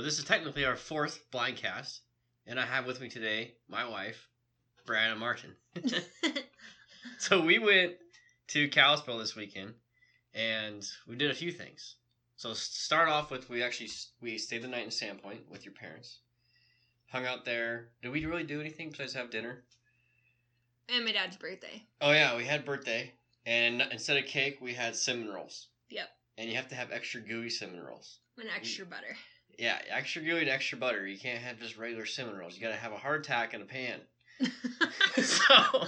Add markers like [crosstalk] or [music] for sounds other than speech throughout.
So this is technically our fourth blind cast, and I have with me today my wife, Brianna Martin. [laughs] so we went to Kalispell this weekend, and we did a few things. So start off with we actually we stayed the night in Sandpoint with your parents, hung out there. Did we really do anything besides have dinner? and my dad's birthday. Oh yeah, we had birthday, and instead of cake, we had cinnamon rolls. Yep. And you have to have extra gooey cinnamon rolls. And extra butter. Yeah, extra gooey and extra butter. You can't have just regular cinnamon rolls. You gotta have a hardtack in a pan. [laughs] [laughs] so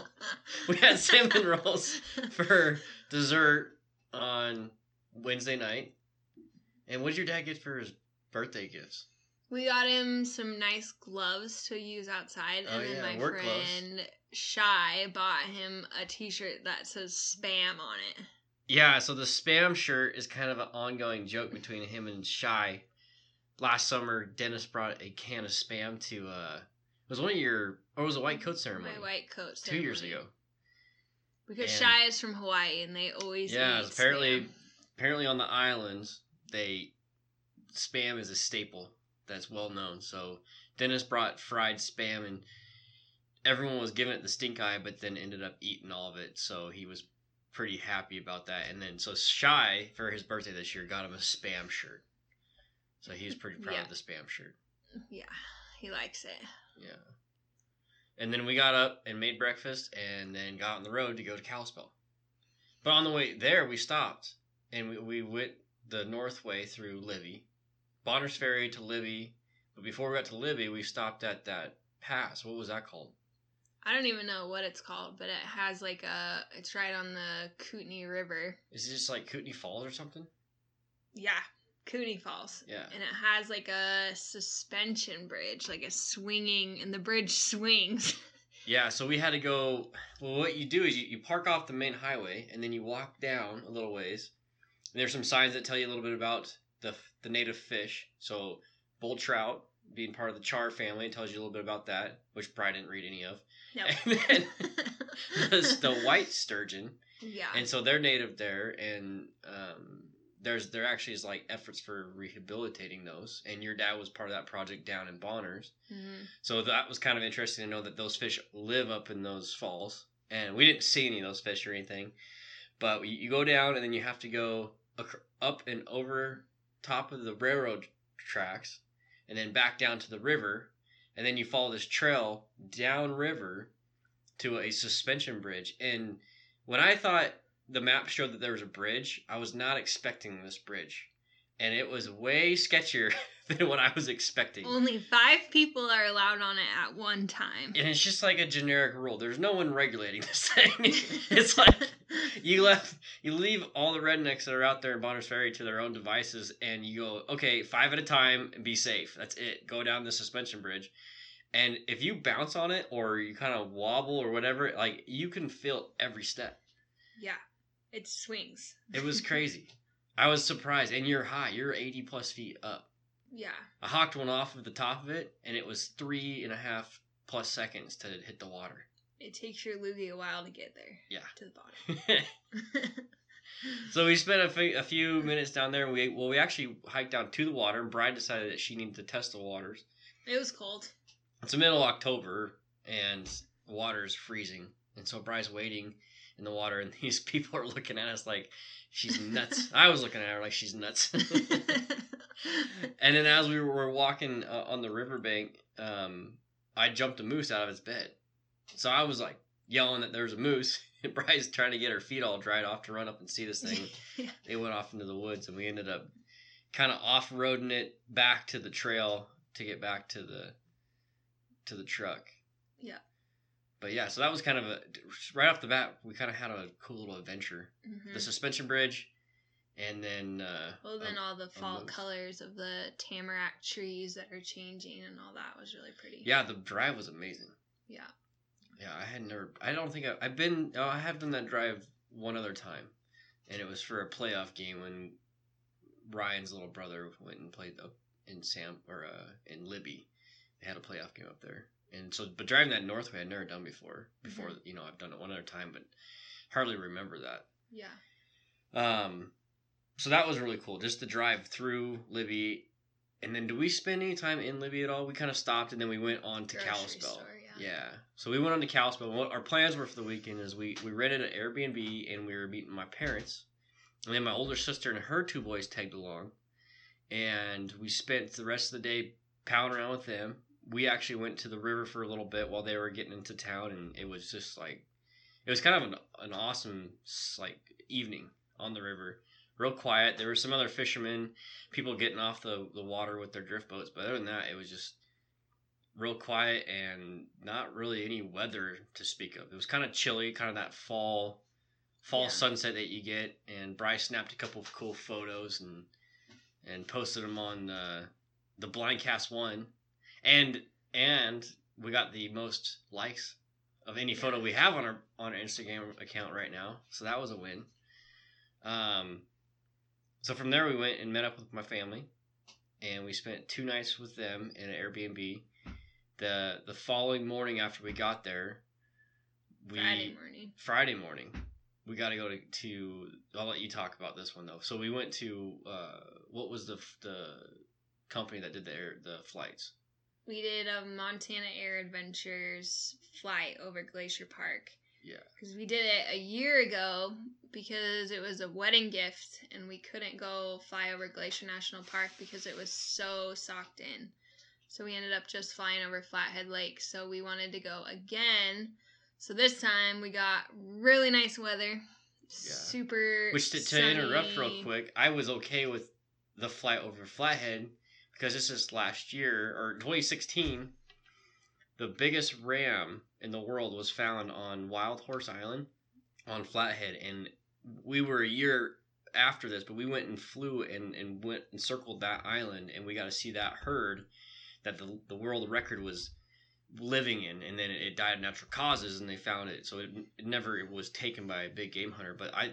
we had cinnamon rolls for dessert on Wednesday night. And what did your dad get for his birthday gifts? we got him some nice gloves to use outside, Oh, and then yeah, my work gloves. friend Shy bought him a T-shirt that says "spam" on it. Yeah, so the spam shirt is kind of an ongoing joke between him and Shy. Last summer, Dennis brought a can of spam to uh it was one of your or it was a white coat ceremony. My white coat. ceremony. two years ago. Because And- Shy is from Hawaii, and they always Yeah, apparently spam. apparently on the islands they spam is a staple that's well known. So Dennis brought fried spam and everyone was giving it the stink eye but then ended up eating all of it. So he was pretty happy about that. And then so Shy for his birthday this year got him a spam shirt. So he's pretty proud Yeah. of the spam shirt. Yeah, he likes it. Yeah. And then we got up and made breakfast and then got on the road to go to Kalispell. But on the way there, we stopped and we, we went the north way through Libby, Bonners Ferry to Libby. But before we got to Libby, we stopped at that pass. What was that called? I don't even know what it's called, but it has like a. It's right on the Kootenai River. Is it just like Kootenai Falls or something? Yeah, Kootenai Falls. Yeah. And it has like a suspension bridge, like a swinging, and the bridge swings. [laughs] Yeah, so we had to go. Well, what you do is you, you park off the main highway and then you walk down a little ways. And there's some signs that tell you a little bit about the the native fish. So bull trout being part of the char family tells you a little bit about that, which probably didn't read any of. no. [laughs] And then [laughs] there's the white sturgeon, yeah. and so they're native there, and um, there's there actually is like efforts for rehabilitating those. And your dad was part of that project down in Bonners. Mhm. So that was kind of interesting to know that those fish live up in those falls. And we didn't see any of those fish or anything. But you, you go down and then you have to go up and over top of the railroad tracks and then back down to the river. And then you follow this trail down river to a suspension bridge. And when I thought the map showed that there was a bridge, I was not expecting this bridge. And it was way sketchier [laughs] than what I was expecting. Only five people are allowed on it at one time. and it's just like a generic rule. There's no one regulating this [laughs] thing. [laughs] it's like you left, you leave all the rednecks that are out there in Bonners Ferry to their own devices, and you go, okay, five at a time, and be safe. That's it. Go down the suspension bridge, and if you bounce on it or you kind of wobble or whatever, like you can feel every step. yeah, it swings. It was [laughs] crazy. I was surprised, and you're high. You're 80 plus feet up. Yeah. I hawked one off of the top of it, and it was three and a half plus seconds to hit the water. It takes your loogie a while to get there. Yeah. To the bottom. [laughs] [laughs] so we spent a few minutes down there. And we well, we actually hiked down to the water, and Bride decided that she needed to test the waters. it was cold. It's the middle of October, and the water is freezing, and so Bride's waiting in the water, and [laughs] these people are looking at us like she's nuts. I was looking at her like she's nuts. [laughs] and then as we were walking uh, on the riverbank, um, I jumped a moose out of its bed. So I was like yelling that there was a moose. [laughs] And Bride's trying to get her feet all dried off to run up and see this thing. Yeah. They went off into the woods, and we ended up kind of off roading it back to the trail to get back to the to the truck. But yeah, so that was kind of a right off the bat. We kind of had a cool little adventure. Mhm. The suspension bridge, and then uh, Well, then all the fall colors of the tamarack trees that are changing and all that was really pretty. yeah, the drive was amazing. Yeah. Yeah, I had never. I don't think I, I've been. Oh, I have done that drive one other time, and it was for a playoff game when Ryan's little brother went and played up in Sam or uh, in Libby. They had a playoff game up there, and so but driving that north way I'd never done before. Before you know, I've done it one other time, but hardly remember that. Yeah. Um, so that was really cool. Just the drive through Libby, and then, do we spend any time in Libby at all? We kind of stopped, and then we went on to Grocery Kalispell. store, yeah. Yeah. So we went on to Kalispell. What our plans were for the weekend is we we rented an Airbnb, and we were meeting my parents, and then my older sister and her two boys tagged along, and we spent the rest of the day pounding around with them. We actually went to the river for a little bit while they were getting into town, and it was just like, it was kind of an, an awesome like evening on the river. Real quiet. There were some other fishermen, people getting off the, the water with their drift boats, but other than that, it was just real quiet and not really any weather to speak of. It was kind of chilly, kind of that fall fall Yeah. sunset that you get. And Bryce snapped a couple of cool photos and and posted them on the the Blindcast one, and and we got the most likes of any photo we have on our on our Instagram account right now. So that was a win. Um, so from there we went and met up with my family, and we spent two nights with them in an Airbnb. the The following morning after we got there, we Friday morning. Friday morning, we got to go to, to. I'll let you talk about this one though. So we went to uh, what was the the company that did the air, the flights? We did a Montana Air Adventures flight over Glacier Park Yeah. because we did it a year ago because it was a wedding gift and we couldn't go fly over Glacier National Park because it was so socked in. So we ended up just flying over Flathead Lake. So we wanted to go again. So this time we got really nice weather. Yeah. Super. Which to, to interrupt real quick, I was okay with the flight over Flathead because this is last year or 2016. The biggest ram in the world was found on Wild Horse Island on Flathead, and we were a year after this, but we went and flew and, and went and circled that island, and we got to see that herd that the the world record was living in, and then it, it died of natural causes, and they found it. So it, it never was taken by a big game hunter. But I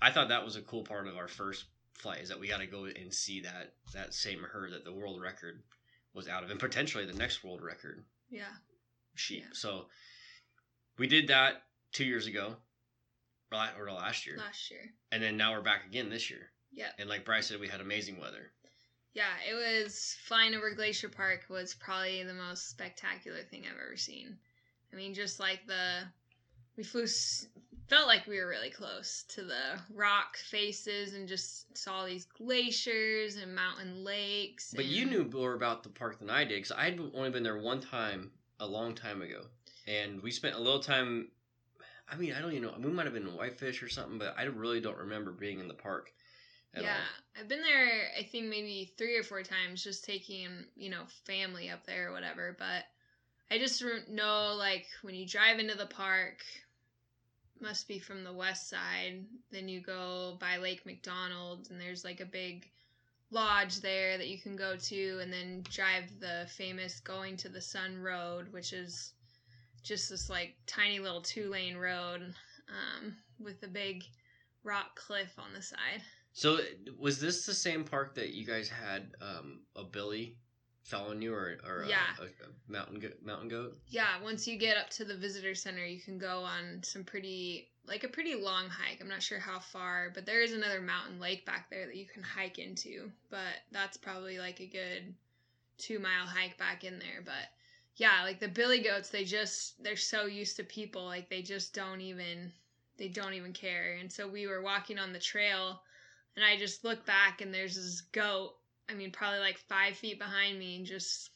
I thought that was a cool part of our first flight is that we got to go and see that that same her that the world record was out of, and potentially the next world record Yeah. sheep. Yeah. So we did that two years ago, or or last year, Last year. and then now we're back again this year. yeah And like Bryce said, we had amazing weather. Yeah, it was flying over Glacier Park was probably the most spectacular thing I've ever seen. I mean, just like the we flew felt like we were really close to the rock faces and just saw these glaciers and mountain lakes. But you knew more about the park than I did because I'd only been there one time a long time ago, and we spent a little time. I mean, I don't even know. We might have been in Whitefish or something, but I really don't remember being in the park at yeah, all. I've been there. I think maybe three or four times, just taking you know family up there or whatever. But I just know like when you drive into the park, must be from the west side. Then you go by Lake McDonald, and there's like a big lodge there that you can go to, and then drive the famous Going to the Sun Road, which is just this like tiny little two lane road um, with a big rock cliff on the side. So was this the same park that you guys had um, a Billy following you, or or a- Yeah. a, a mountain go- mountain goat? Yeah, once you get up to the visitor center, you can go on some pretty, like a pretty long hike. I'm not sure how far, but there is another mountain lake back there that you can hike into. But that's probably like a good two mile hike back in there. But yeah, like the billy goats, they just, they're so used to people. Like they just don't even, they don't even care. And so we were walking on the trail and I just look back and there's this goat. I mean, probably like five feet behind me and just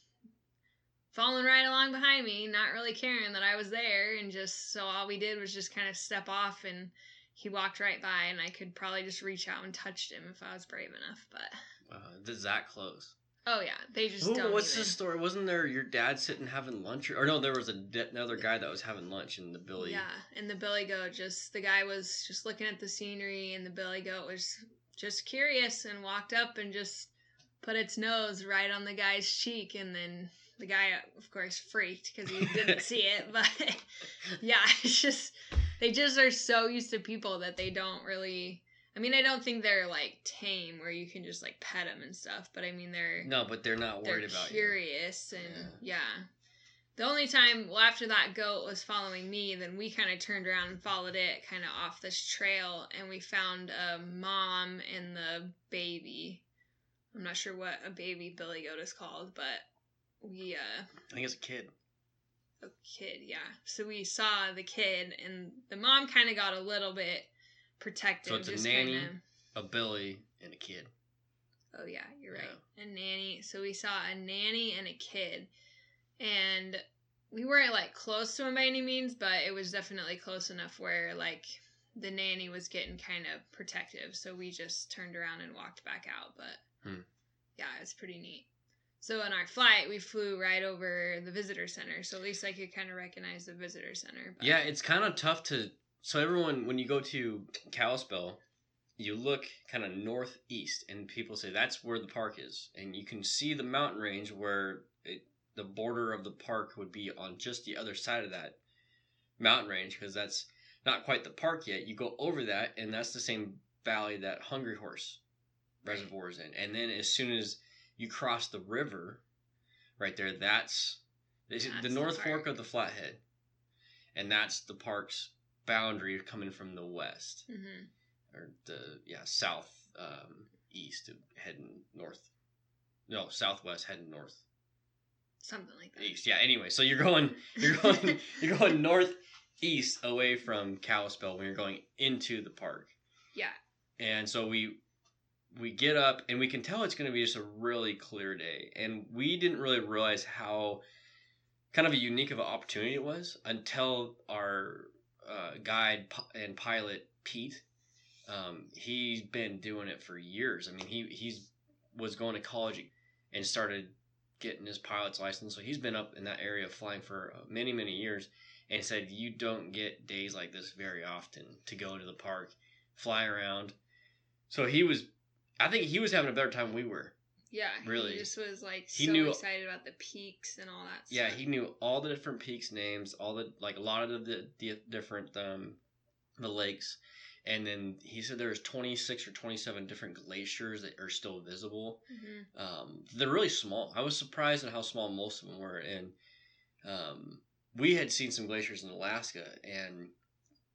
following right along behind me, not really caring that I was there, and just so all we did was just kind of step off, and he walked right by, and I could probably just reach out and touched him if I was brave enough. But Uh, is that close? oh yeah, they just Who, don't. what's even. the story? Wasn't there your dad sitting having lunch, or, or no? There was a de- another guy that was having lunch in the Billy. Yeah, and the billy goat just the guy was just looking at the scenery, and the billy goat was just curious and walked up and just put its nose right on the guy's cheek, and then the guy, of course, freaked because he didn't see it. [laughs] But yeah, [laughs] it's just they just are so used to people that they don't really. I mean, I don't think they're like tame where you can just like pet them and stuff, but I mean they're No, but they're not they're worried about you. curious and yeah. The only time, well, after that goat was following me, then we kind of turned around and followed it kind of off this trail, and we found a mom and the baby I'm not sure what a baby billy goat is called, but we uh I think it's a kid. a kid, yeah. So we saw the kid, and the mom kind of got a little bit protective. So it's a nanny? kinda- A Billy and a kid. Oh yeah, you're Yeah. right. A nanny. So we saw a nanny and a kid, and we weren't like close to him by any means, but it was definitely close enough where like the nanny was getting kind of protective. So we just turned around and walked back out. But Hmm. yeah, it's pretty neat. So in our flight, we flew right over the visitor center, so at least I could kind of recognize the visitor center. But Yeah, it's kind of tough to. So everyone, when you go to Kalispell, you look kind of northeast, and people say that's where the park is, and you can see the mountain range where it, the border of the park would be on just the other side of that mountain range, because that's not quite the park yet. You go over that, and that's the same valley that Hungry Horse Right. Reservoir in, and then as soon as you cross the river, right there, that's, That's the the North park. Fork of the Flathead and that's the park's boundary coming from the west hmm or the yeah south um, east heading north no southwest heading north something like that. east yeah anyway so you're going [laughs] you're going you're going northeast away from Kalispell when you're going into the park Yeah. and so we we get up and we can tell it's going to be just a really clear day. And we didn't really realize how kind of a unique of an opportunity it was until our uh, guide and pilot pete um, he's been doing it for years. I mean he he's was going to college and started getting his pilot's license. So he's been up in that area flying for uh, many many years and said you don't get days like this very often to go to the park fly around. So he was i think he was having a better time than we were Yeah, Really. He just was like He so knew- excited about the peaks and all that. yeah stuff. he knew all the different peaks names all the like a lot of the, the different um the lakes and then he said there's 26 or 27 different glaciers that are still visible Mhm. um, they're really small. I was surprised at how small most of them were, and um, we had seen some glaciers in Alaska, and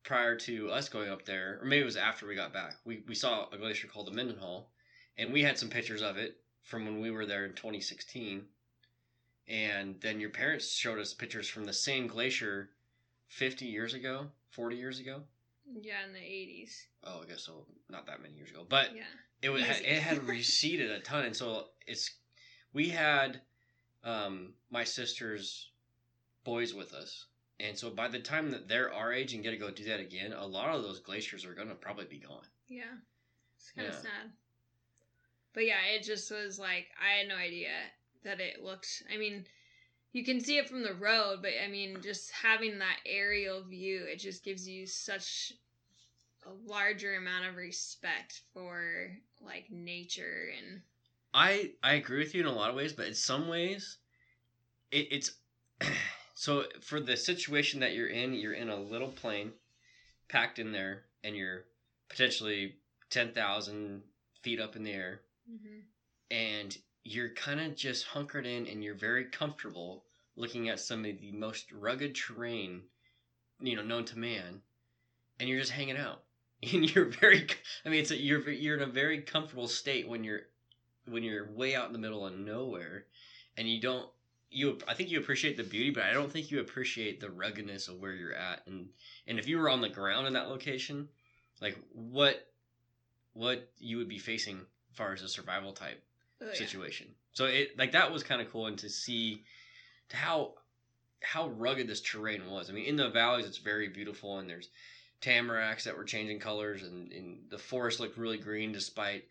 prior to us going up there, or maybe it was after we got back, we, we saw a glacier called the Mendenhall, and we had some pictures of it from when we were there in 2016, and then your parents showed us pictures from the same glacier 50 years ago, 40 years ago. Yeah, in the eighties. Oh, I guess so. Not that many years ago, but Yeah. it was Easy. it had [laughs] receded a ton and so it's we had um my sister's boys with us and so by the time that they're our age and get to go do that again a lot of those glaciers are gonna probably be gone Yeah. It's kind of Yeah. sad. But yeah, it just was like I had no idea that it looked. I mean, you can see it from the road, but I mean, just having that aerial view, it just gives you such a larger amount of respect for like nature and i i agree with you in a lot of ways but in some ways it, it's [clears throat] so for the situation that you're in you're in a little plane packed in there and you're potentially 10,000 feet up in the air Mm-hmm. and you're kind of just hunkered in and you're very comfortable looking at some of the most rugged terrain you know known to man and you're just hanging out. [laughs] And you're very i mean it's a, you're you're in a very comfortable state when you're when you're way out in the middle of nowhere and you don't you i think you appreciate the beauty but i don't think you appreciate the ruggedness of where you're at. And and if you were on the ground in that location like what what you would be facing far as a survival type Oh, yeah. situation. So it like that was kind of cool and to see how how rugged this terrain was. I mean, in the valleys it's very beautiful and there's tamaracks that were changing colors and, and the forest looked really green despite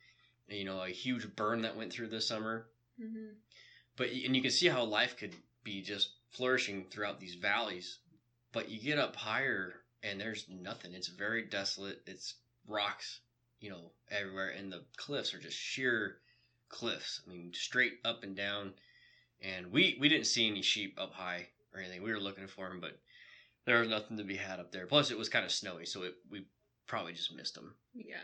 you know a huge burn that went through this summer. Mhm. But and you can see how life could be just flourishing throughout these valleys. But you get up higher and there's nothing. It's very desolate. It's rocks, you know, everywhere and the cliffs are just sheer cliffs. I mean, straight up and down. And we we didn't see any sheep up high or anything. We were looking for them, but there was nothing to be had up there. Plus, it was kind of snowy, so it, we probably just missed them. Yeah.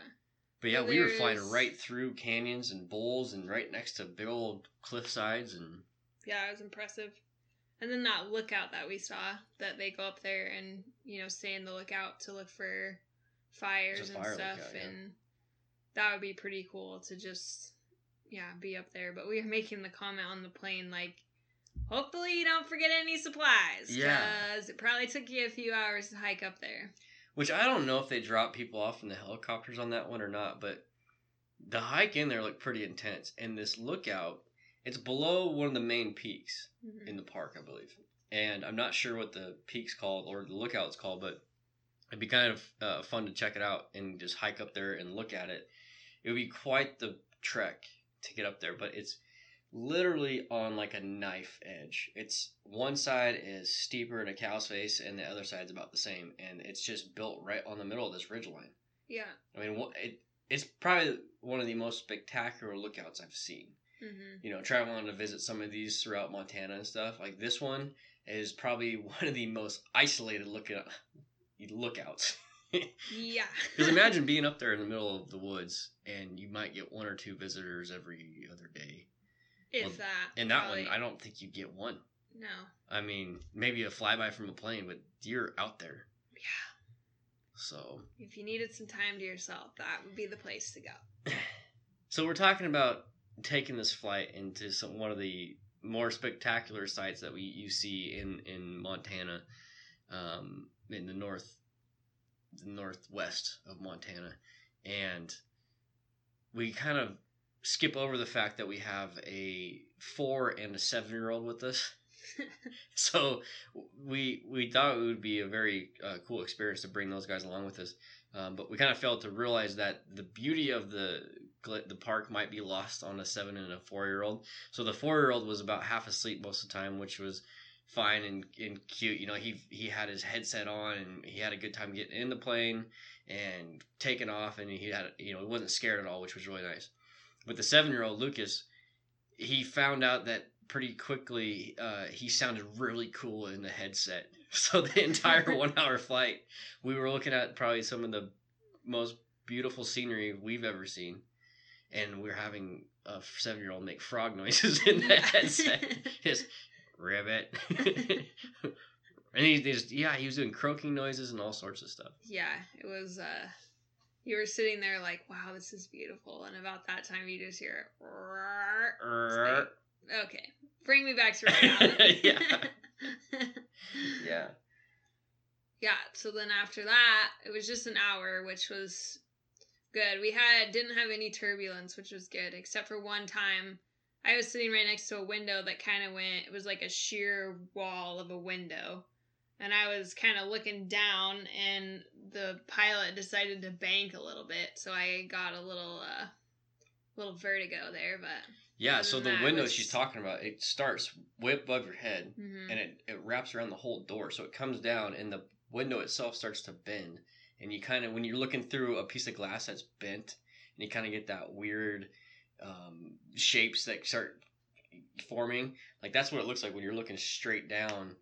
But yeah, Well, we were flying right through canyons and bowls and right next to big old cliff sides and Yeah, it was impressive. And then that lookout that we saw, that they go up there and, you know, stay in the lookout to look for fires and stuff. lookout, yeah. And that would be pretty cool to just, yeah, be up there. But we were making the comment on the plane like, hopefully you don't forget any supplies. Yeah. Because it probably took you a few hours to hike up there. Which I don't know if they drop people off in the helicopters on that one or not, but the hike in there looked pretty intense. And this lookout, it's below one of the main peaks Mhm. in the park, I believe. And I'm not sure what the peak's called or the lookout's called, but it'd be kind of uh, fun to check it out and just hike up there and look at it. It would be quite the trek to get up there, but it's literally on like a knife edge. It's one side is steeper than a cow's face, and the other side's about the same, and it's just built right on the middle of this ridge line. Yeah. I mean, it it's probably one of the most spectacular lookouts I've seen hmm you know, traveling to visit some of these throughout Montana and stuff. Like this one is probably [laughs] one of the most isolated looking lookouts. Yeah. [laughs] Because imagine being up there in the middle of the woods and you might get one or two visitors every other day. if well, that. And that probably- one, I don't think you get one. No. I mean, maybe a flyby from a plane, but you're out there. Yeah. So, If you needed some time to yourself, that would be the place to go. [sighs] so we're talking about taking this flight into some one of the more spectacular sites that we you see in in Montana, um, in the north, the northwest of Montana, and we kind of skip over the fact that we have a four and a seven year old with us. [laughs] so we we thought it would be a very uh, cool experience to bring those guys along with us, um, but we kind of failed to realize that the beauty of the the park might be lost on a seven and a four year old. So the four year old was about half asleep most of the time, which was fine and, and cute. You know, he he had his headset on and he had a good time getting in the plane and taking off, and he had you know he wasn't scared at all, which was really nice. But the seven year old Lucas, he found out that pretty quickly uh, he sounded really cool in the headset. [laughs] So the entire [laughs] one hour flight, we were looking at probably some of the most beautiful scenery we've ever seen, and we are having a seven year old make frog [laughs] noises in the headset. Ribbit. [laughs] and he just yeah, he was doing croaking noises and all sorts of stuff. yeah, it was. uh You were sitting there like, "Wow, this is beautiful," and about that time, you just hear. Err. Okay, bring me back to now. [laughs] Yeah. [laughs] Yeah. yeah. So then after that, it was just an hour, which was good. We had didn't have any turbulence, which was good, except for one time. I was sitting right next to a window that kind of went. It was like a sheer wall of a window, and I was kind of looking down, and the pilot decided to bank a little bit, so I got a little, uh, little vertigo there. But Yeah, so the than that, it window was- she's talking about, it starts way above your head mhm. and it, it wraps around the whole door. So it comes down and the window itself starts to bend. And you kind of, when you're looking through a piece of glass that's bent, and you kind of get that weird um, shapes that start forming, like that's what it looks like when you're looking straight down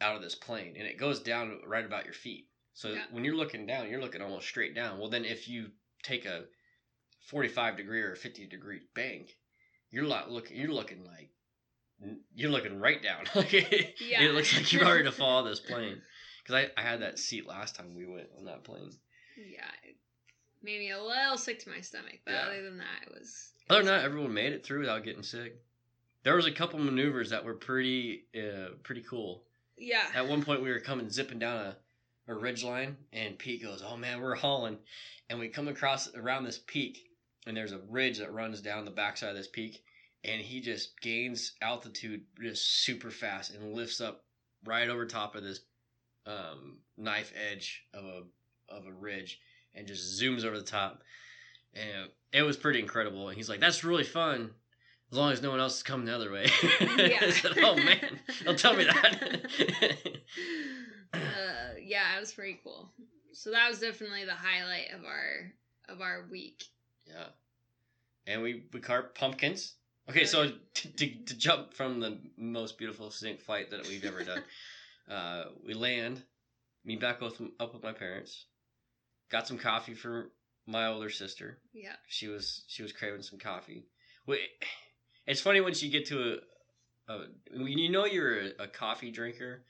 out of this plane. And it goes down right about your feet. So Yeah. when you're looking down, you're looking almost straight down. Well, then if you take a 45 degree or 50 degree bank, you're not looking. You're looking like you're looking right down. [laughs] Yeah. it looks like you're ready to fall this [laughs] plane. Because I, I had that seat last time we went on that plane. Yeah, made me a little sick to my stomach, but Yeah. other than that, it was. it Other was than that, everyone made it through without getting sick. There was a couple maneuvers that were pretty, uh, pretty cool. yeah, At one point, we were coming zipping down a, a ridge line, and Pete goes, "Oh man, we're hauling," and we come across around this peak, and there's a ridge that runs down the backside of this peak, and he just gains altitude just super fast and lifts up right over top of this um, knife edge of a of a ridge, and just zooms over the top, and it was pretty incredible. And he's like, "That's really fun." As long as no one else is coming the other way. [laughs] Yeah. I said, oh man, don't tell me [laughs] that. uh, yeah, it was pretty cool. So that was definitely the highlight of our of our week. Yeah. And we we carved pumpkins. Okay, so to, to, to jump from the most beautiful scenic flight that we've ever done, [laughs] uh, we land, me back with, up with my parents, got some coffee for my older sister. Yeah, She was she was craving some coffee. It's funny once you get to a, a when you know you're a, a coffee drinker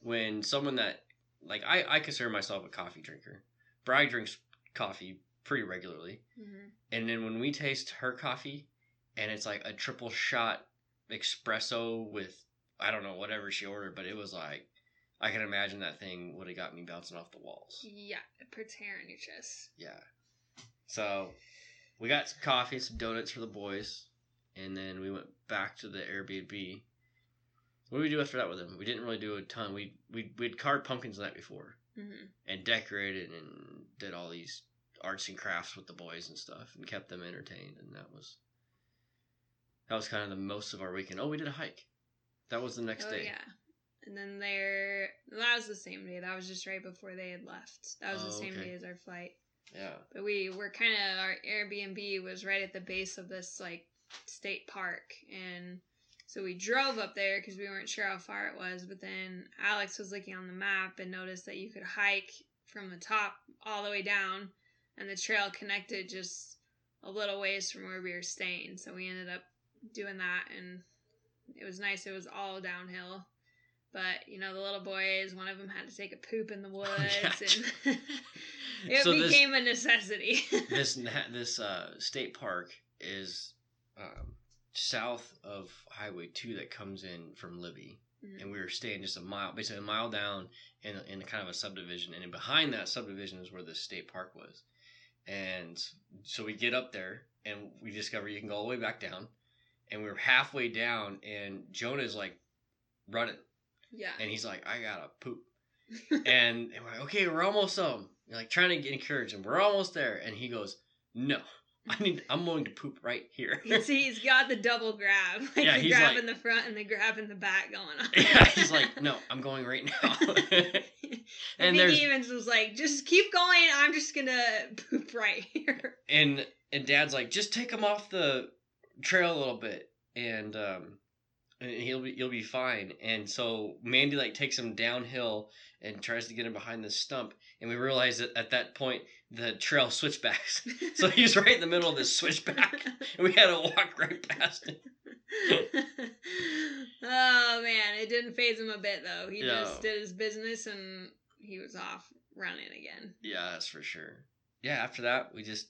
when someone that like I I consider myself a coffee drinker. Bri drinks coffee pretty regularly. hmm And then when we taste her coffee, and it's like a triple shot espresso with I don't know whatever she ordered, but it was like I can imagine that thing would have got me bouncing off the walls. Yeah, it puts hair on your chest. Yeah. So we got some coffee, some donuts for the boys, and then we went back to the Airbnb. What did we do after that with them? We didn't really do a ton. We we we'd carved pumpkins the night before hmm and decorated and did all these arts and crafts with the boys and stuff and kept them entertained and that was that was kind of the most of our weekend. Oh, we did a hike. That was the next oh day. yeah, and then there that was the same day. That was just right before they had left. That was Oh, the same okay. day as our flight. Yeah. But we were kind of our Airbnb was right at the base of this like state park, and so we drove up there because we weren't sure how far it was. But then Alex was looking on the map and noticed that you could hike from the top all the way down, and the trail connected just a little ways from where we were staying. So we ended up doing that, and it was nice. It was all downhill. But you know the little boys, one of them had to take a poop in the [laughs] woods, yeah. and [laughs] it So this- became a necessity. [laughs] this this uh, state park is um, south of Highway Two that comes in from Libby, Mhm. and we were staying just a mile, basically a mile down in in kind of a subdivision, and behind that subdivision is where the state park was, and so we get up there and we discover you can go all the way back down, and we were halfway down, and Jonah's like running, yeah. and he's like, I gotta poop. [laughs] and, and we're like, okay, we're almost home. You're like trying to get encouraged him. We're almost there. And he goes, no, I need, I'm going to poop right here. He's, he's got the double grab, [laughs] like Yeah, the he's grab like- in the front and the grab in the back going on. [laughs] yeah, he's like, no, I'm going right now. And there's, he even was like, just keep going. I'm just gonna poop right here. and, and dad's like, just take him off the trail a little bit. And, um, and he'll be, you'll be fine. And so Mandy like takes him downhill and tries to get him behind the stump. And we realize that at that point, the trail switchbacks. [laughs] So he's right in the middle of this switchback, [laughs] and we had to walk right past him. [laughs] oh man, it didn't faze him a bit though. He No. just did his business and he was off running again. Yeah, that's for sure. Yeah, after that, we just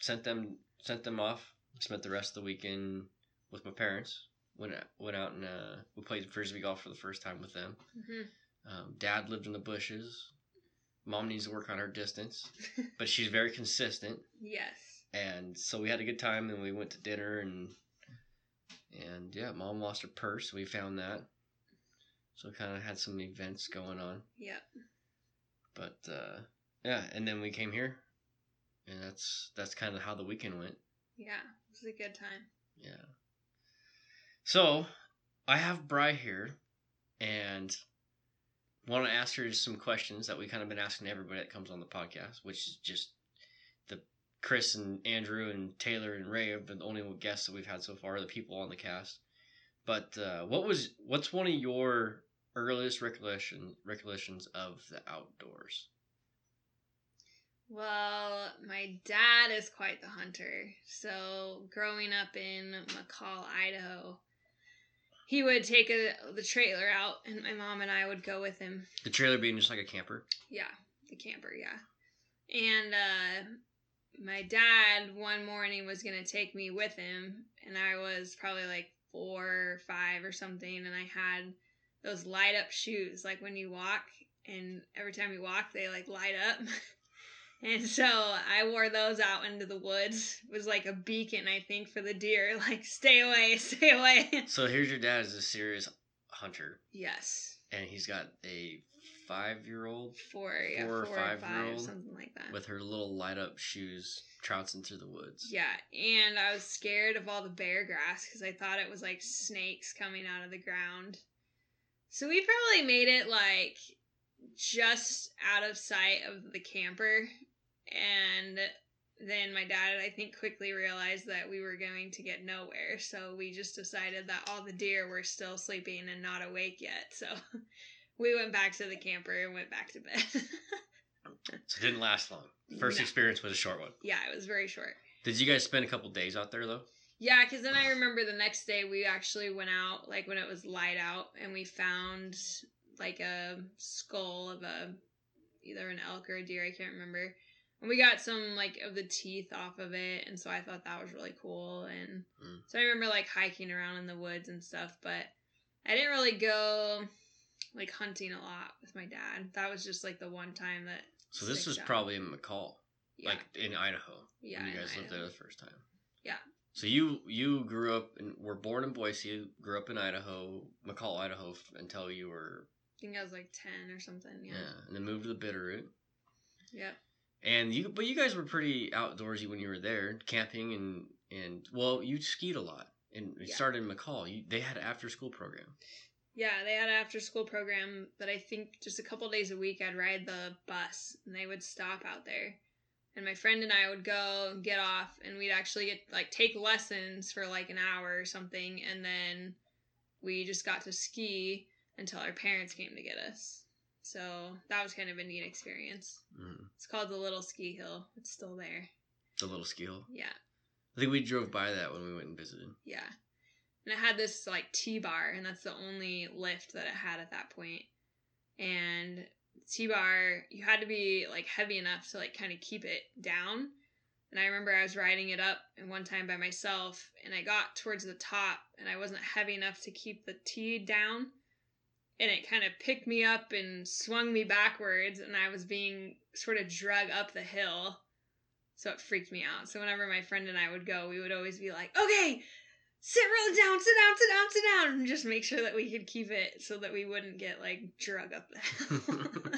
sent them sent them off. Spent the rest of the weekend with my parents. Went out- went out and uh, we played frisbee golf for the first time with them. hmm Um, Dad lived in the bushes. Mom needs to work on her distance, [laughs] but she's very consistent. Yes. And so we had a good time, and we went to dinner, and and yeah, Mom lost her purse. We found that, so kind of had some events going on. Yep. But uh, yeah, and then we came here, and that's that's kind of how the weekend went. Yeah. It was a good time. Yeah. So I have Bry here, and want to ask her some questions that we kind of been asking everybody that comes on the podcast, which is just the Chris and Andrew and Taylor and Ray have been the only guests that we've had so far, the people on the cast. But uh, what was what's one of your earliest recollection recollections of the outdoors? Well, my dad is quite the hunter. So, growing up in McCall, Idaho, he would take a, the trailer out, and my mom and I would go with him. The trailer being just like a camper. Yeah, the camper, yeah. And uh, my dad one morning was going to take me with him, and I was probably like four or five or something, and I had those light up shoes, like when you walk, and every time you walk, they like light up. [laughs] And so I wore those out into the woods. It was like a beacon, I think, for the deer. [laughs] Like, stay away, [laughs] stay away. So here's your dad is a serious hunter, yes. and he's got a five year old Four, yeah, Four or four or five five, year old something like that. with her little light up shoes trouncing through the woods. Yeah, and I was scared of all the bear grass because I thought it was like snakes coming out of the ground. So we probably made it like just out of sight of the camper. And then my dad, I think, quickly realized that we were going to get nowhere. So we just decided that all the deer were still sleeping and not awake yet. So [laughs] we went back to the camper and went back to bed. [laughs] So it didn't last long. First No. experience was a short one. yeah, it was very short. Did you guys spend a couple days out there though? Yeah, because then I remember the next day we actually went out, like when it was light out, and we found like a skull of a either an elk or a deer, I can't remember, And we got some like of the teeth off of it, and so I thought that was really cool. And Mm. so I remember like hiking around in the woods and stuff, but I didn't really go like hunting a lot with my dad. That was just like the one time that. So this was out. probably in McCall, yeah, like in Idaho. yeah. when you guys lived there the first time. Yeah. So you you grew up and were born in Boise, grew up in Idaho, McCall, Idaho, f- until you were I think I was like ten or something. yeah, Yeah. and then moved to the Bitterroot. Yep. And you, but you guys were pretty outdoorsy when you were there, camping and and well, you skied a lot, and it Yeah. started in McCall. You, they had an after school program. Yeah, they had an after school program that I think just a couple days a week I'd ride the bus and they would stop out there. And my friend and I would go and get off and we'd actually get like take lessons for like an hour or something and then we just got to ski until our parents came to get us. So that was kind of a neat experience. Mm, It's called the Little Ski Hill. It's still there. the little ski hill. Yeah. I think we drove by that when we went and visited. Yeah. And it had this like T bar, and that's the only lift that it had at that point. And T bar, you had to be like heavy enough to like kind of keep it down. And I remember I was riding it up and one time by myself, and I got towards the top, and I wasn't heavy enough to keep the T down. And it kind of picked me up and swung me backwards, and I was being sort of drug up the hill. So it freaked me out. So whenever my friend and I would go, we would always be like, okay, sit real down, sit down, sit down, sit down, and just make sure that we could keep it so that we wouldn't get like drug up the hill.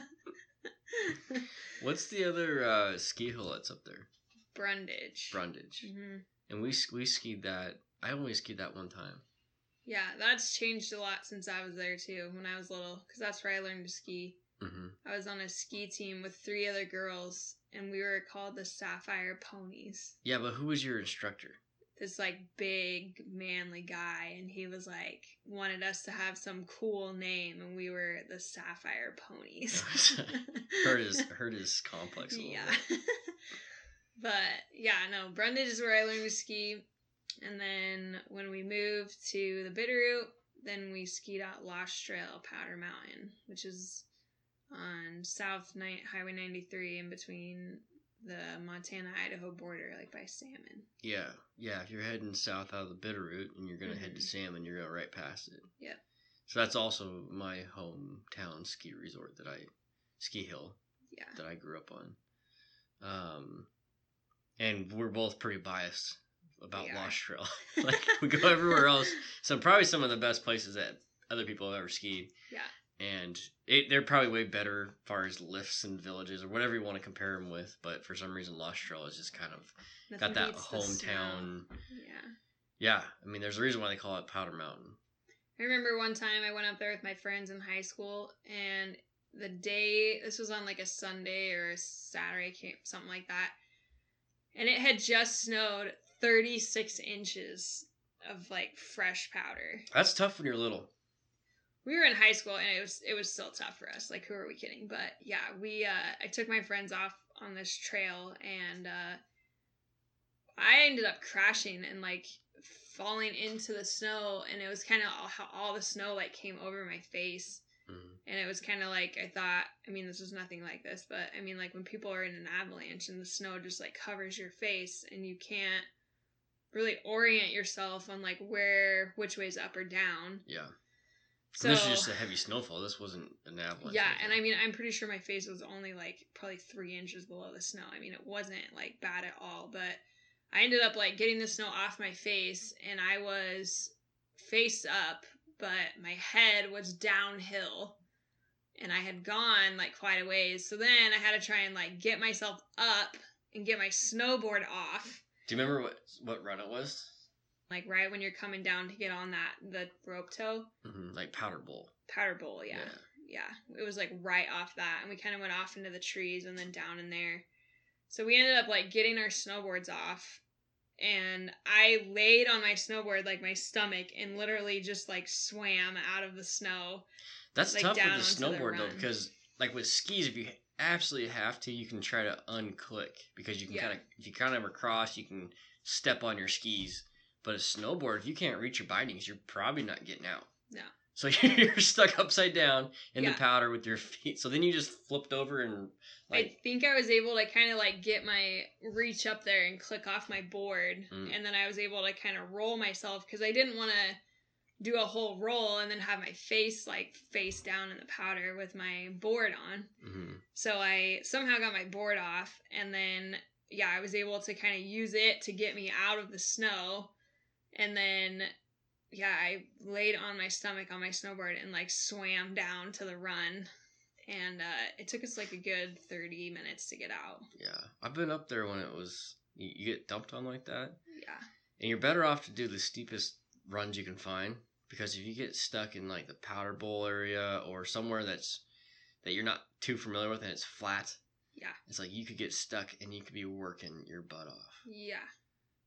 [laughs] What's the other uh, ski hill that's up there? Brundage. Brundage. hmm And we we skied that. I only skied that one time. Yeah, that's changed a lot since I was there too when I was little, because that's where I learned to ski. hmm I was on a ski team with three other girls, and we were called the Sapphire Ponies. Yeah, but who was your instructor? This like big manly guy, and he was like wanted us to have some cool name, and we were the Sapphire Ponies. [laughs] heard his heard his complex. A little yeah. bit. [laughs] but yeah, no, Brundage is where I learned to ski. And then when we moved to the Bitterroot, then we skied out Lost Trail Powder Mountain, which is on South Night Highway 93 in between the Montana Idaho border, like by Salmon. Yeah, yeah. If you're heading south out of the Bitterroot and you're gonna head to Mhm. Salmon, you're going right past it. Yep. So that's also my hometown ski resort that I ski hill Yeah. that I grew up on. Um, and we're both pretty biased about Trail. [laughs] [laughs] like we go everywhere else. So probably some of the best places that other people have ever skied. Yeah. And it, they're probably way better as far as lifts and villages or whatever you want to compare them with. But for some reason, Lost Trail is just kind of Nothing got that beats the snow. hometown. Yeah. Yeah, I mean, there's a reason why they call it Powder Mountain. I remember one time I went up there with my friends in high school, and the day this was on like a Sunday or a Saturday, camp, something like that, and it had just snowed 36 inches of like fresh powder. That's tough when you're little. We were in high school, and it was it was still tough for us. Like, who are we kidding? But yeah, we uh, I took my friends off on this trail, and uh, I ended up crashing and like falling into the snow and it was kind of all, how all the snow like came over my face Mhm. and it was kind of like i thought i mean this was nothing like this but i mean like when people are in an avalanche and the snow just like covers your face and you can't really orient yourself on like where which way's up or down Yeah. so this is just a heavy snowfall. This wasn't an avalanche. yeah, and I mean, I'm pretty sure my face was only like probably three inches below the snow. I mean, it wasn't like bad at all, but I ended up like getting the snow off my face, and I was face up, but my head was downhill, and I had gone like quite a ways. So then I had to try and like get myself up and get my snowboard off. Do you remember what what run it was? Like right when you're coming down to get on that the rope tow hmm Like Powder Bowl. powder bowl, yeah. yeah, it was like right off that, and we kind of went off into the trees and then down in there. So we ended up like getting our snowboards off, and I laid on my snowboard like my stomach and literally just like swam out of the snow. That's Like, tough with the onto the snowboard though, because like with skis, if you absolutely have to, you can try to unclick because you can Yeah. kind of if you kind of across, you can step on your skis. But a snowboard, if you can't reach your bindings, you're probably not getting out. No. So [laughs] you're stuck upside down in Yeah. the powder with your feet. So then you just flipped over and I think I was able to kind of like get my reach up there and click off my board, Mm. and then I was able to kind of roll myself because I didn't want to do a whole roll and then have my face like face down in the powder with my board on. Mhm. So I somehow got my board off, and then yeah, I was able to kind of use it to get me out of the snow, and then yeah, I laid on my stomach on my snowboard and like swam down to the run. And uh, it took us like a good 30 minutes to get out. yeah. I've been up there when it was you, you get dumped on like that. Yeah. And you're better off to do the steepest runs you can find because if you get stuck in like the powder bowl area or somewhere that's that you're not too familiar with and it's flat, Yeah. it's like you could get stuck and you could be working your butt off Yeah.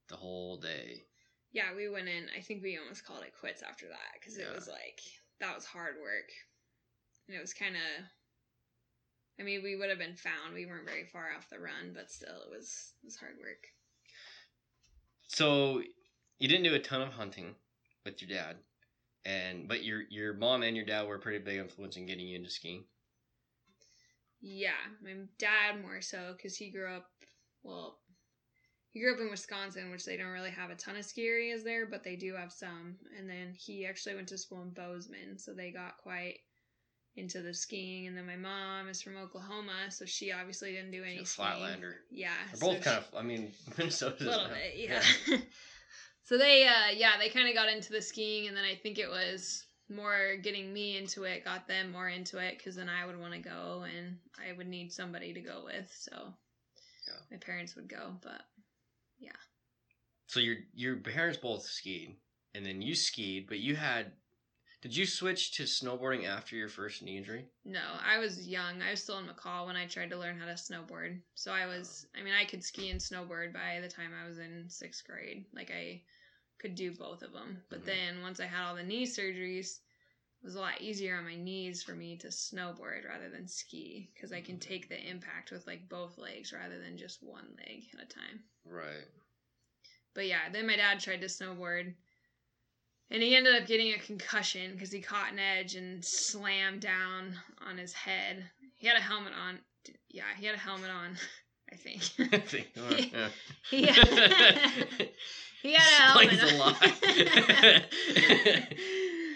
the whole day. Yeah, we went in. I think we almost called it quits after that because Yeah. it was like, that was hard work. And it was kind of, I mean, we would have been found. We weren't very far off the run, but still, it was, it was hard work. So you didn't do a ton of hunting with your dad, and but your your mom and your dad were a pretty big influence in getting you into skiing. Yeah, my dad more so because he grew up. Well, he grew up in Wisconsin, which they don't really have a ton of ski areas there, but they do have some. And then he actually went to school in Bozeman, so they got quite into the skiing. And then my mom is from Oklahoma, so she obviously didn't do any She's a. Flatlander. Yeah, They're so both kind of. I mean, [laughs] Minnesota's a little bit, [laughs] yeah. So they, uh, yeah, they kind of got into the skiing, and then I think it was more getting me into it, got them more into it, because then I would want to go, and I would need somebody to go with. So Yeah. my parents would go, but yeah. So your your parents both skied, and then you skied, but you had. Did you switch to snowboarding after your first knee injury? no, I was young. I was still in McCall when I tried to learn how to snowboard. So I was, I mean, I could ski and snowboard by the time I was in sixth grade. Like I could do both of them. But Mhm. then once I had all the knee surgeries, it was a lot easier on my knees for me to snowboard rather than ski because I can take the impact with like both legs rather than just one leg at a time. Right. But yeah, then my dad tried to snowboard. And he ended up getting a concussion because he caught an edge and slammed down on his head. He had a helmet on. Yeah, he had a helmet on, [laughs] I think. [laughs] [laughs] yeah. he, had, he had a helmet a on. lot. [laughs]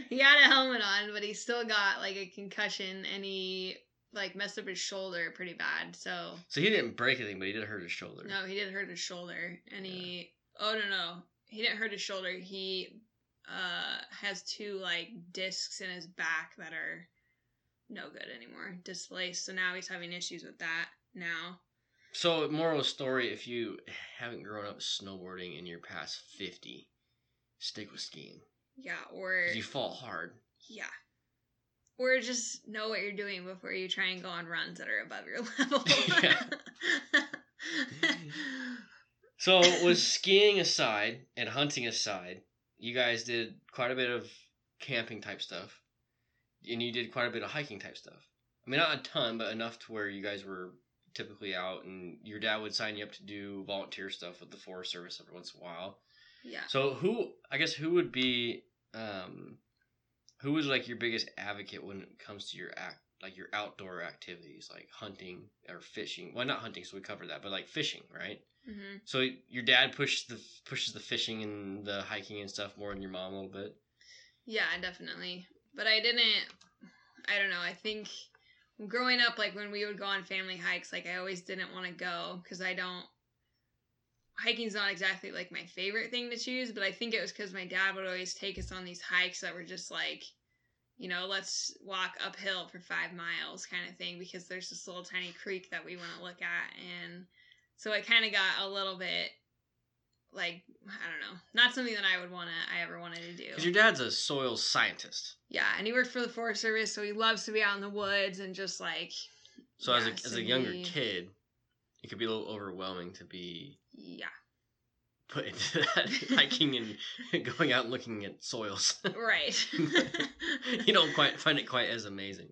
he had a helmet on, but he still got like a concussion and he like messed up his shoulder pretty bad. So so he didn't break anything, but he did hurt his shoulder. no, he did hurt his shoulder, and he. Oh no no, he didn't hurt his shoulder. He uh has two like discs in his back that are no good anymore, displaced. So now he's having issues with that now. So, moral of the story: if you haven't grown up snowboarding and you're past fifty, stick with skiing. Yeah, or 'Cause you fall hard. yeah. Or just know what you're doing before you try and go on runs that are above your [laughs] level. Yeah. [laughs] So, was skiing aside and hunting aside, you guys did quite a bit of camping type stuff, and you did quite a bit of hiking type stuff. I mean, not a ton, but enough to where you guys were typically out, and your dad would sign you up to do volunteer stuff with the Forest Service every once in a while. yeah. So, who I guess who would be, um, who was like your biggest advocate when it comes to your act, like your outdoor activities, like hunting or fishing? Well, not hunting, so we covered that, but like fishing, right? hmm So your dad pushes the pushes the fishing and the hiking and stuff more than your mom a little bit. Yeah, definitely. But I didn't. I don't know. I think growing up, like when we would go on family hikes, like I always didn't want to go because I don't. Hiking's not exactly like my favorite thing to choose, but I think it was because my dad would always take us on these hikes that were just like, you know, let's walk uphill for five miles kind of thing because there's this little tiny creek that we want to look at. And so I kind of got a little bit like, I don't know, not something that I would want to, I ever wanted to do. Because your dad's a soil scientist. Yeah, and he worked for the Forest Service, so he loves to be out in the woods and just like. So as yeah, a as a younger he- kid, it could be a little overwhelming to be Yeah, put into that [laughs] hiking and going out and looking at soils. right. [laughs] you don't quite find it quite as amazing.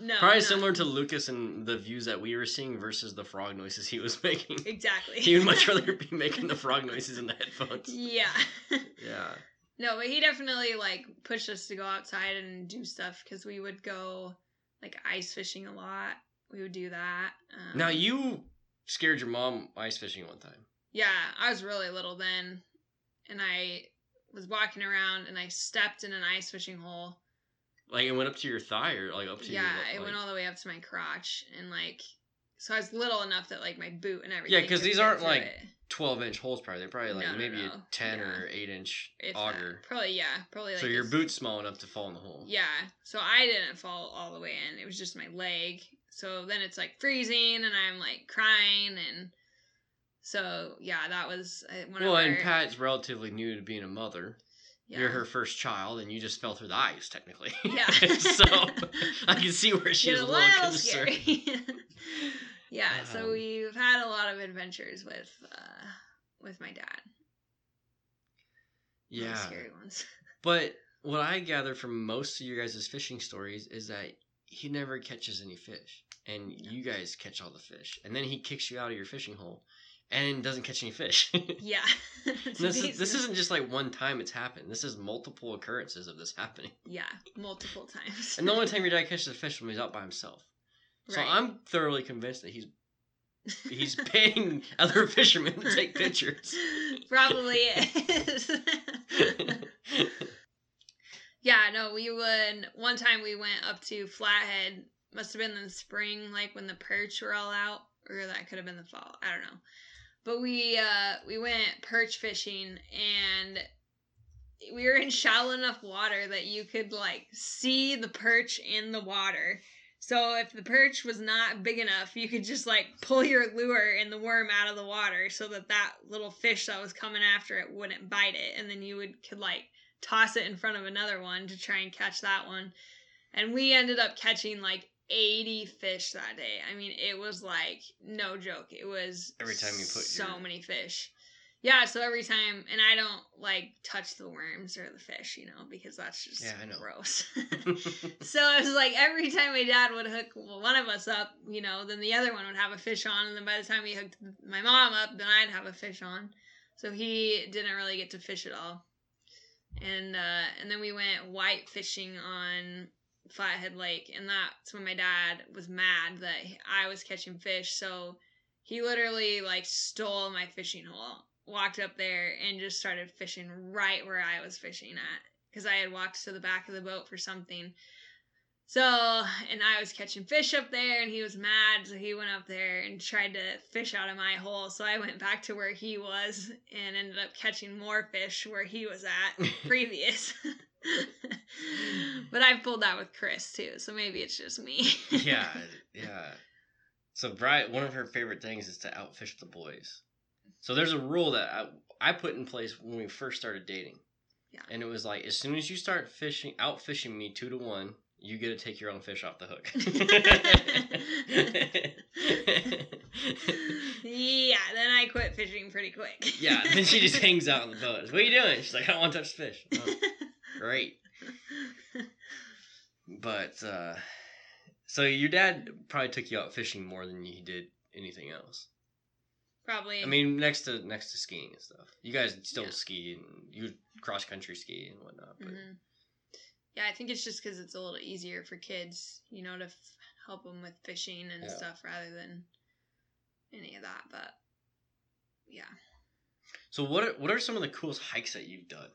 No, Probably no. similar to Lucas and the views that we were seeing versus the frog noises he was [laughs] making. Exactly. he would much [laughs] rather be making the frog noises in the headphones. Yeah. [laughs] Yeah. No, but he definitely like pushed us to go outside and do stuff because we would go like ice fishing a lot. We would do that. Um, Now you scared your mom ice fishing one time. Yeah, I was really little then, and I was walking around and I stepped in an ice fishing hole. Like it went up to your thigh or like up to your yeah, your it like, went all the way up to my crotch, and like, so I was little enough that like my boot and everything. Yeah, because these aren't, like, it. twelve inch holes probably. They're probably like No, no, maybe no. a ten Yeah. or eight inch If auger. Probably yeah, probably like so your boot's small enough to fall in the hole. Yeah, so I didn't fall all the way in. It was just my leg. So then it's like freezing, and I'm like crying, and so yeah, that was uh, one Well, of and Pat's relatively new to being a mother. Yeah. You're her first child, and you just fell through the ice, technically. [laughs] Yeah. [laughs] so I can see where [laughs] she's a little concerned. scary. yeah, so Um, we've had a lot of adventures with uh with my dad. Yeah, scary ones. but what I gather from most of your guys' fishing stories is that he never catches any fish, and you guys catch all the fish, and then he kicks you out of your fishing hole, and doesn't catch any fish. [laughs] Yeah. [laughs] This is, this isn't just like one time it's happened. This is multiple occurrences of this happening. [laughs] Yeah, multiple times. And the only time your dad catches a fish when he's out by himself. So Right. I'm thoroughly convinced that he's he's paying other fishermen to take pictures. Probably is. yeah, no, we would. One time we went up to Flathead. Must have been in the spring, like when the perch were all out, or that could have been the fall. I don't know. But we uh we went perch fishing and we were in shallow enough water that you could like see the perch in the water. So if the perch was not big enough, you could just like pull your lure and the worm out of the water so that that little fish that was coming after it wouldn't bite it, and then you would could like toss it in front of another one to try and catch that one. And we ended up catching like 80 fish that day. I mean, it was like no joke. It was Every time you put so your- many fish. Yeah, so every time, and I don't like touch the worms or the fish, you know, because that's just Yeah, I know. gross. [laughs] [laughs] so it was like every time my dad would hook one of us up, you know, then the other one would have a fish on, and then by the time he hooked my mom up, then I'd have a fish on. So he didn't really get to fish at all. And uh, and then we went white fishing on Flathead Lake, and that's when my dad was mad that I was catching fish. So he literally like stole my fishing hole, walked up there, and just started fishing right where I was fishing at because I had walked to the back of the boat for something. So, and I was catching fish up there, and he was mad. So he went up there and tried to fish out of my hole. So I went back to where he was and ended up catching more fish where he was at [laughs] previous. [laughs] [laughs] but I've pulled that with Chris too, so maybe it's just me. [laughs] yeah, [laughs] yeah. So Brian, one of her favorite things is to outfish the boys. So there's a rule that I, I put in place when we first started dating. Yeah. And it was like, as soon as you start fishing, out fishing me two to one, you get to take your own fish off the hook. yeah, then I quit fishing pretty quick. yeah. Then she just hangs out on the boat. What are you doing? She's like, I don't want to touch the fish. Oh, great. But uh, so your dad probably took you out fishing more than he did anything else. Probably. I mean, next to next to skiing and stuff. You guys still Yeah. ski and you cross country ski and whatnot. But Mhm. yeah, I think it's just because it's a little easier for kids, you know, to f- help them with fishing and Yeah. stuff rather than any of that. But yeah, so what are, what are some of the coolest hikes that you've done?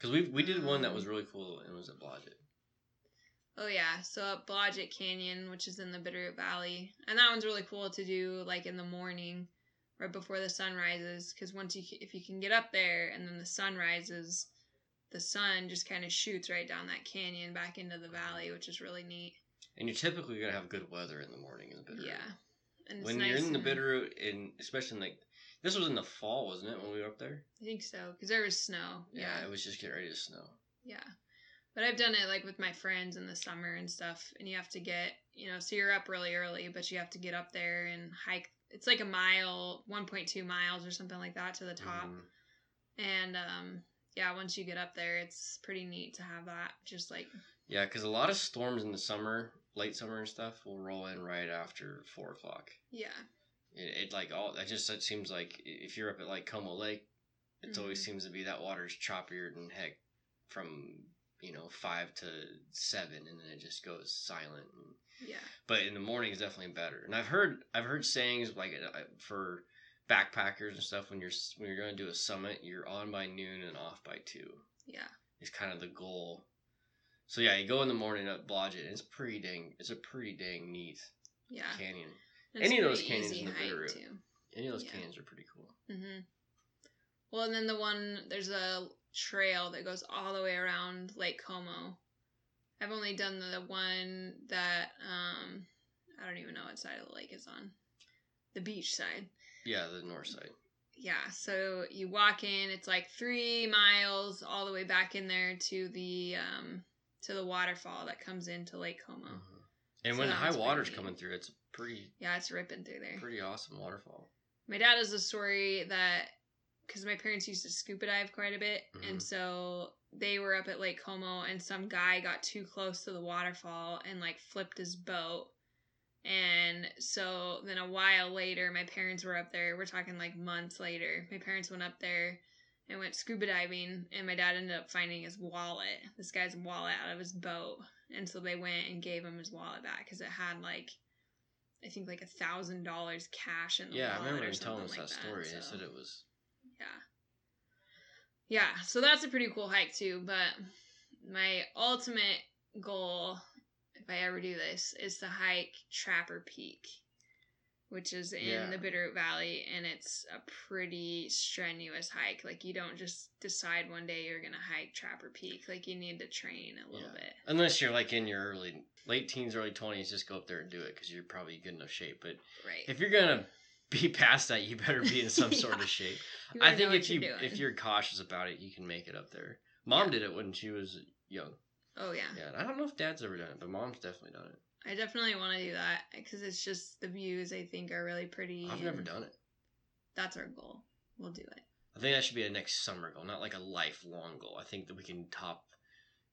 Because we we did one that was Um, really cool and it was at Blodgett. Oh yeah, so up Blodgett Canyon, which is in the Bitterroot Valley, and that one's really cool to do like in the morning, right before the sun rises. Because once you, if you can get up there and then the sun rises, the sun just kind of shoots right down that canyon back into the valley, which is really neat. And you're typically gonna have good weather in the morning in the Bitterroot. Yeah, and When nice you're in the Bitterroot, and especially in like this was in the fall, wasn't it? When we were up there. I think so, because there was snow. Yeah, it was just getting ready to snow. yeah. But I've done it like with my friends in the summer and stuff, and you have to get, you know, so you're up really early, but you have to get up there and hike. It's like a mile, 1.2 miles or something like that to the top. Mhm. And um, yeah, once you get up there, it's pretty neat to have that. Just like, Yeah, because a lot of storms in the summer, late summer and stuff, will roll in right after four o'clock. yeah, It, it like all. It just it seems like if you're up at like Como Lake, It always Mhm. seems to be that water's choppier than heck from you know five to seven, and then it just goes silent. And, Yeah. but in the morning is definitely better. And I've heard I've heard sayings like uh, for backpackers and stuff when you're when you're going to do a summit, you're on by noon and off by two. Yeah. Is kind of the goal. So yeah, you go in the morning up Blodgett. and It's pretty dang. It's a pretty dang neat Yeah. canyon. And Any of those canyons in the Bitterroot. too. Any of those Yeah. canyons are pretty cool. hmm Well, and then the one there's a trail that goes all the way around Lake Como. I've only done the one that um I don't even know what side of the lake is on. The beach side. Yeah, the north side. Yeah, so you walk in, it's like three miles all the way back in there to the um to the waterfall that comes into Lake Como. Mhm. And So when that high water's coming through, it's pretty Yeah, it's ripping through there. pretty awesome waterfall. My dad has a story that because my parents used to scuba dive quite a bit, Mhm. and so they were up at Lake Como, and some guy got too close to the waterfall and like flipped his boat. And so then a while later, my parents were up there. We're talking like months later. My parents went up there and went scuba diving, and my dad ended up finding his wallet, this guy's wallet out of his boat. And so they went and gave him his wallet back because it had like, I think like a thousand dollars cash in the Yeah, I remember him telling us something that story. They so- said it was yeah. Yeah, so that's a pretty cool hike too, but my ultimate goal, if I ever do this, is to hike Trapper Peak, which is in Yeah. the Bitterroot Valley, and it's a pretty strenuous hike. Like, you don't just decide one day you're going to hike Trapper Peak. Like, you need to train a little Yeah. bit. unless you're like in your early late teens, early twenties, just go up there and do it because you're probably good enough shape. But Right. if you're gonna [laughs] be past that, you better be in [laughs] some sort of shape. I think if you you're doing. if you're cautious about it, you can make it up there. Mom Yeah. did it when she was young. Oh, yeah. Yeah, I don't know if Dad's ever done it, but Mom's definitely done it. I definitely want to do that because it's just the views I think are really pretty. I've never done it. That's our goal. We'll do it. I think that should be a next summer goal, not like a lifelong goal. I think that we can top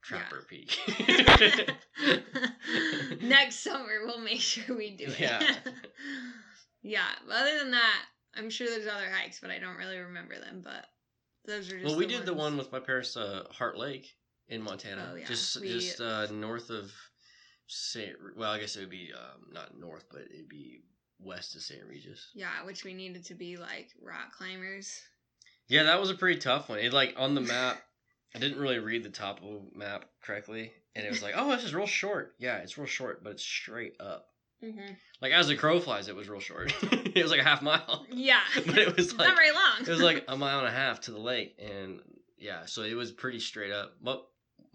Trapper Peak. [laughs] [laughs] Next summer, we'll make sure we do it. Yeah. [laughs] yeah. But other than that, I'm sure there's other hikes, but I don't really remember them. But those are just. well, we the did the one with my parents, uh, Heart Lake in Montana, Oh, yeah. just We- just uh, north of Saint. Well, I guess it would be um, not north, but it'd be west of Saint Regis. Yeah, which we needed to be like rock climbers. Yeah, that was a pretty tough one. It like on the map, I didn't really read the topo map correctly, and it was like, oh, this is real short. Yeah, it's real short, but it's straight up. Mm-hmm. Like as the crow flies, it was real short. [laughs] it was like a half mile, Yeah. [laughs] but it was like not very long. it was like a [laughs] mile and a half to the lake, and yeah, so it was pretty straight up. But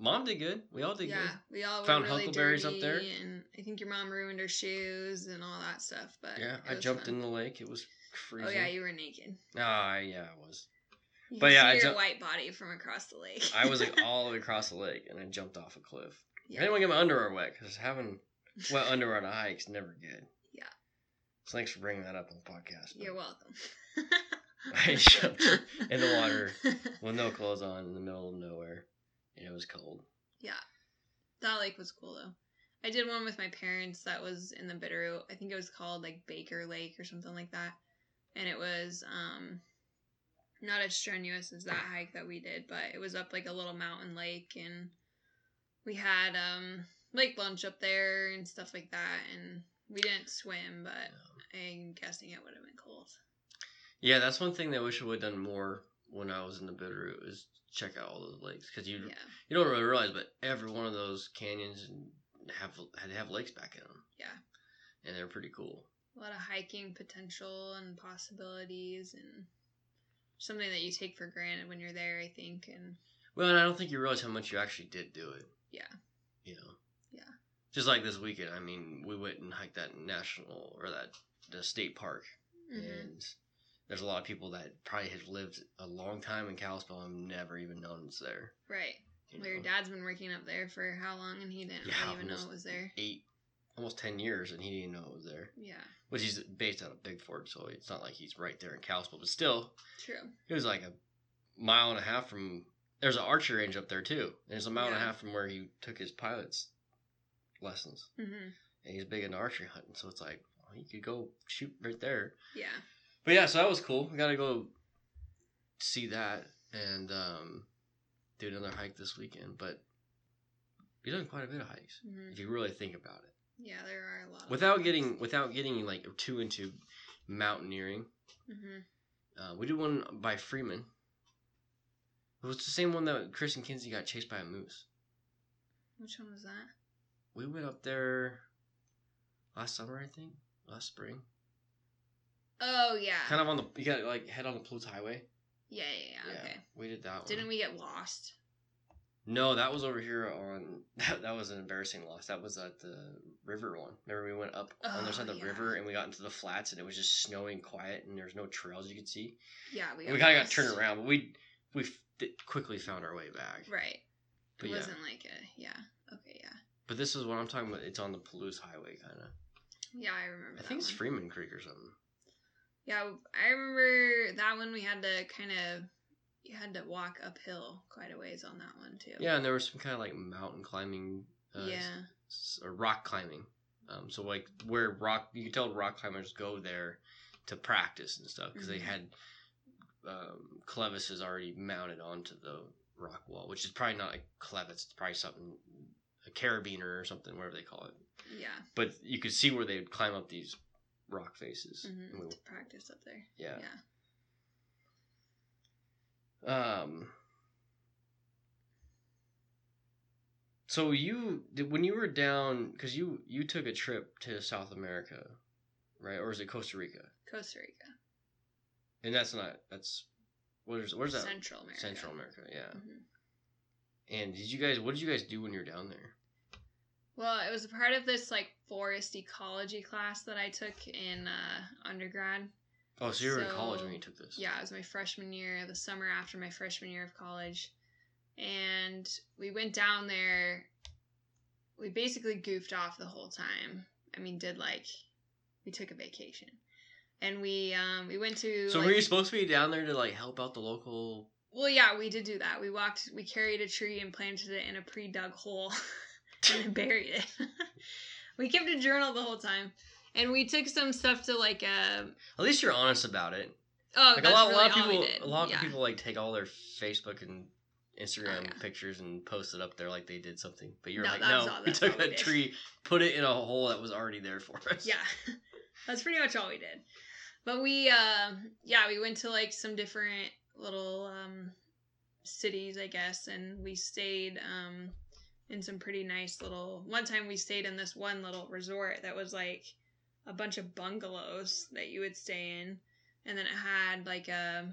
mom did good. We all did yeah, good. Yeah, we all Found really huckleberries up there. and I think your mom ruined her shoes and all that stuff. But Yeah, I jumped fun. in the lake. It was freezing. Oh yeah, you were naked. Ah, yeah, I was. You But yeah, I your ju- white body from across the lake. I was like [laughs] all the way across the lake, and I jumped off a cliff. I didn't want to get my underwear wet because having wet underwear on a hike's never good. Yeah. So thanks for bringing that up on the podcast. You're welcome. [laughs] I jumped [laughs] in the water with no clothes on in the middle of nowhere, and it was cold. yeah, that lake was cool though. I did one with my parents that was in the Bitterroot. I think it was called like Baker Lake or something like that, and it was um not as strenuous as that hike that we did, but it was up like a little mountain lake, and we had um lake lunch up there and stuff like that, and we didn't swim, but I'm guessing it would have been cold. Yeah, that's one thing that I wish I would have done more when I was in the Bitterroot is check out all those lakes because you Yeah, you don't really realize, but every one of those canyons have had to have lakes back in them, yeah. and they're pretty cool. a lot of hiking potential and possibilities and something that you take for granted when you're there i think and Well, and I don't think you realize how much you actually did do it. yeah You know. Yeah. Just like this weekend, I mean, we went and hiked that national or that the state park, Mhm. and there's a lot of people that probably have lived a long time in Kalispell and never even known it's there. right you well your dad's been working up there for how long and he didn't Yeah, even know it was there eight, almost ten years, and he didn't know it was there. yeah Which he's based out of Bigfork, so it's not like he's right there in Kalispell, but still, true it was like a mile and a half from. There's an archery range up there too. And it's a mile and a half from where he took his pilot's lessons, hmm and he's big into archery hunting. So it's like well, he could go shoot right there. yeah But yeah, so that was cool. We got to go see that and um, do another hike this weekend. But you've done quite a bit of hikes Mhm. if you really think about it. Yeah, there are a lot. Without getting without getting like too into mountaineering, hmm uh, we did one by Freeman. It was the same one that Chris and Kinsey got chased by a moose. Which one was that? We went up there last summer, I think, last spring. Oh yeah. Kind of on the you got like head on the Palouse Highway. Yeah, yeah, yeah. Okay. we did that one. Didn't we get lost? No, that was over here on. [laughs] That, that was an embarrassing loss. That was at the river one. Remember, we went up on the Oh, side of the oh, yeah. river and we got into the flats and it was just snowing quiet and there's no trails you could see. Yeah, we. We, kind of got turned around, but we we quickly found our way back. Right. But it yeah. wasn't like a yeah. Okay, yeah. But this is what I'm talking about. It's on the Palouse Highway, kind of. Yeah, I remember. I think it's. Freeman Creek or something. Yeah, I remember that one. We had to kind of you had to walk uphill quite a ways on that one too. Yeah, and there was some kind of like mountain climbing. Uh, yeah. s- or rock climbing. Um, so like where rock, you can tell rock climbers go there to practice and stuff because Mhm. they had um, clevises already mounted onto the rock wall, which is probably not a clevis. It's probably something a carabiner or something, whatever they call it. Yeah. But you could see where they would climb up these rock faces. hmm we- To practice up there. yeah. Yeah. Um. So you did when you were down because you you took a trip to South America, right? Or is it Costa Rica? Costa Rica. And that's not that's what is where's that? Central America. Central America, yeah. Mhm. And did you guys what did you guys do when you were down there? Well, it was a part of this like forest ecology class that I took in uh, undergrad. Oh, so you were in college when you took this. Yeah, it was my freshman year, the summer after my freshman year of college. And we went down there. We basically goofed off the whole time. I mean, did like we took a vacation. And we um we went to So like, were you supposed to be down there to like help out the local? Well, yeah, we did do that. We walked we carried a tree and planted it in a pre-dug hole [laughs] and buried it. [laughs] we kept a journal the whole time. And we took some stuff to like uh At least you're honest about it. oh Like that's a lot, really a lot of all we people, did. a lot yeah. of people like take all their Facebook and Instagram Oh, yeah. pictures and post it up there like they did something. But you're No, like, no, all- we took we a tree, tree, put it in a hole that was already there for us. Yeah. [laughs] That's pretty much all we did. But we uh yeah, we went to like some different little um cities, I guess, and we stayed um in some pretty nice little one time we stayed in this one little resort that was like a bunch of bungalows that you would stay in and then it had like a,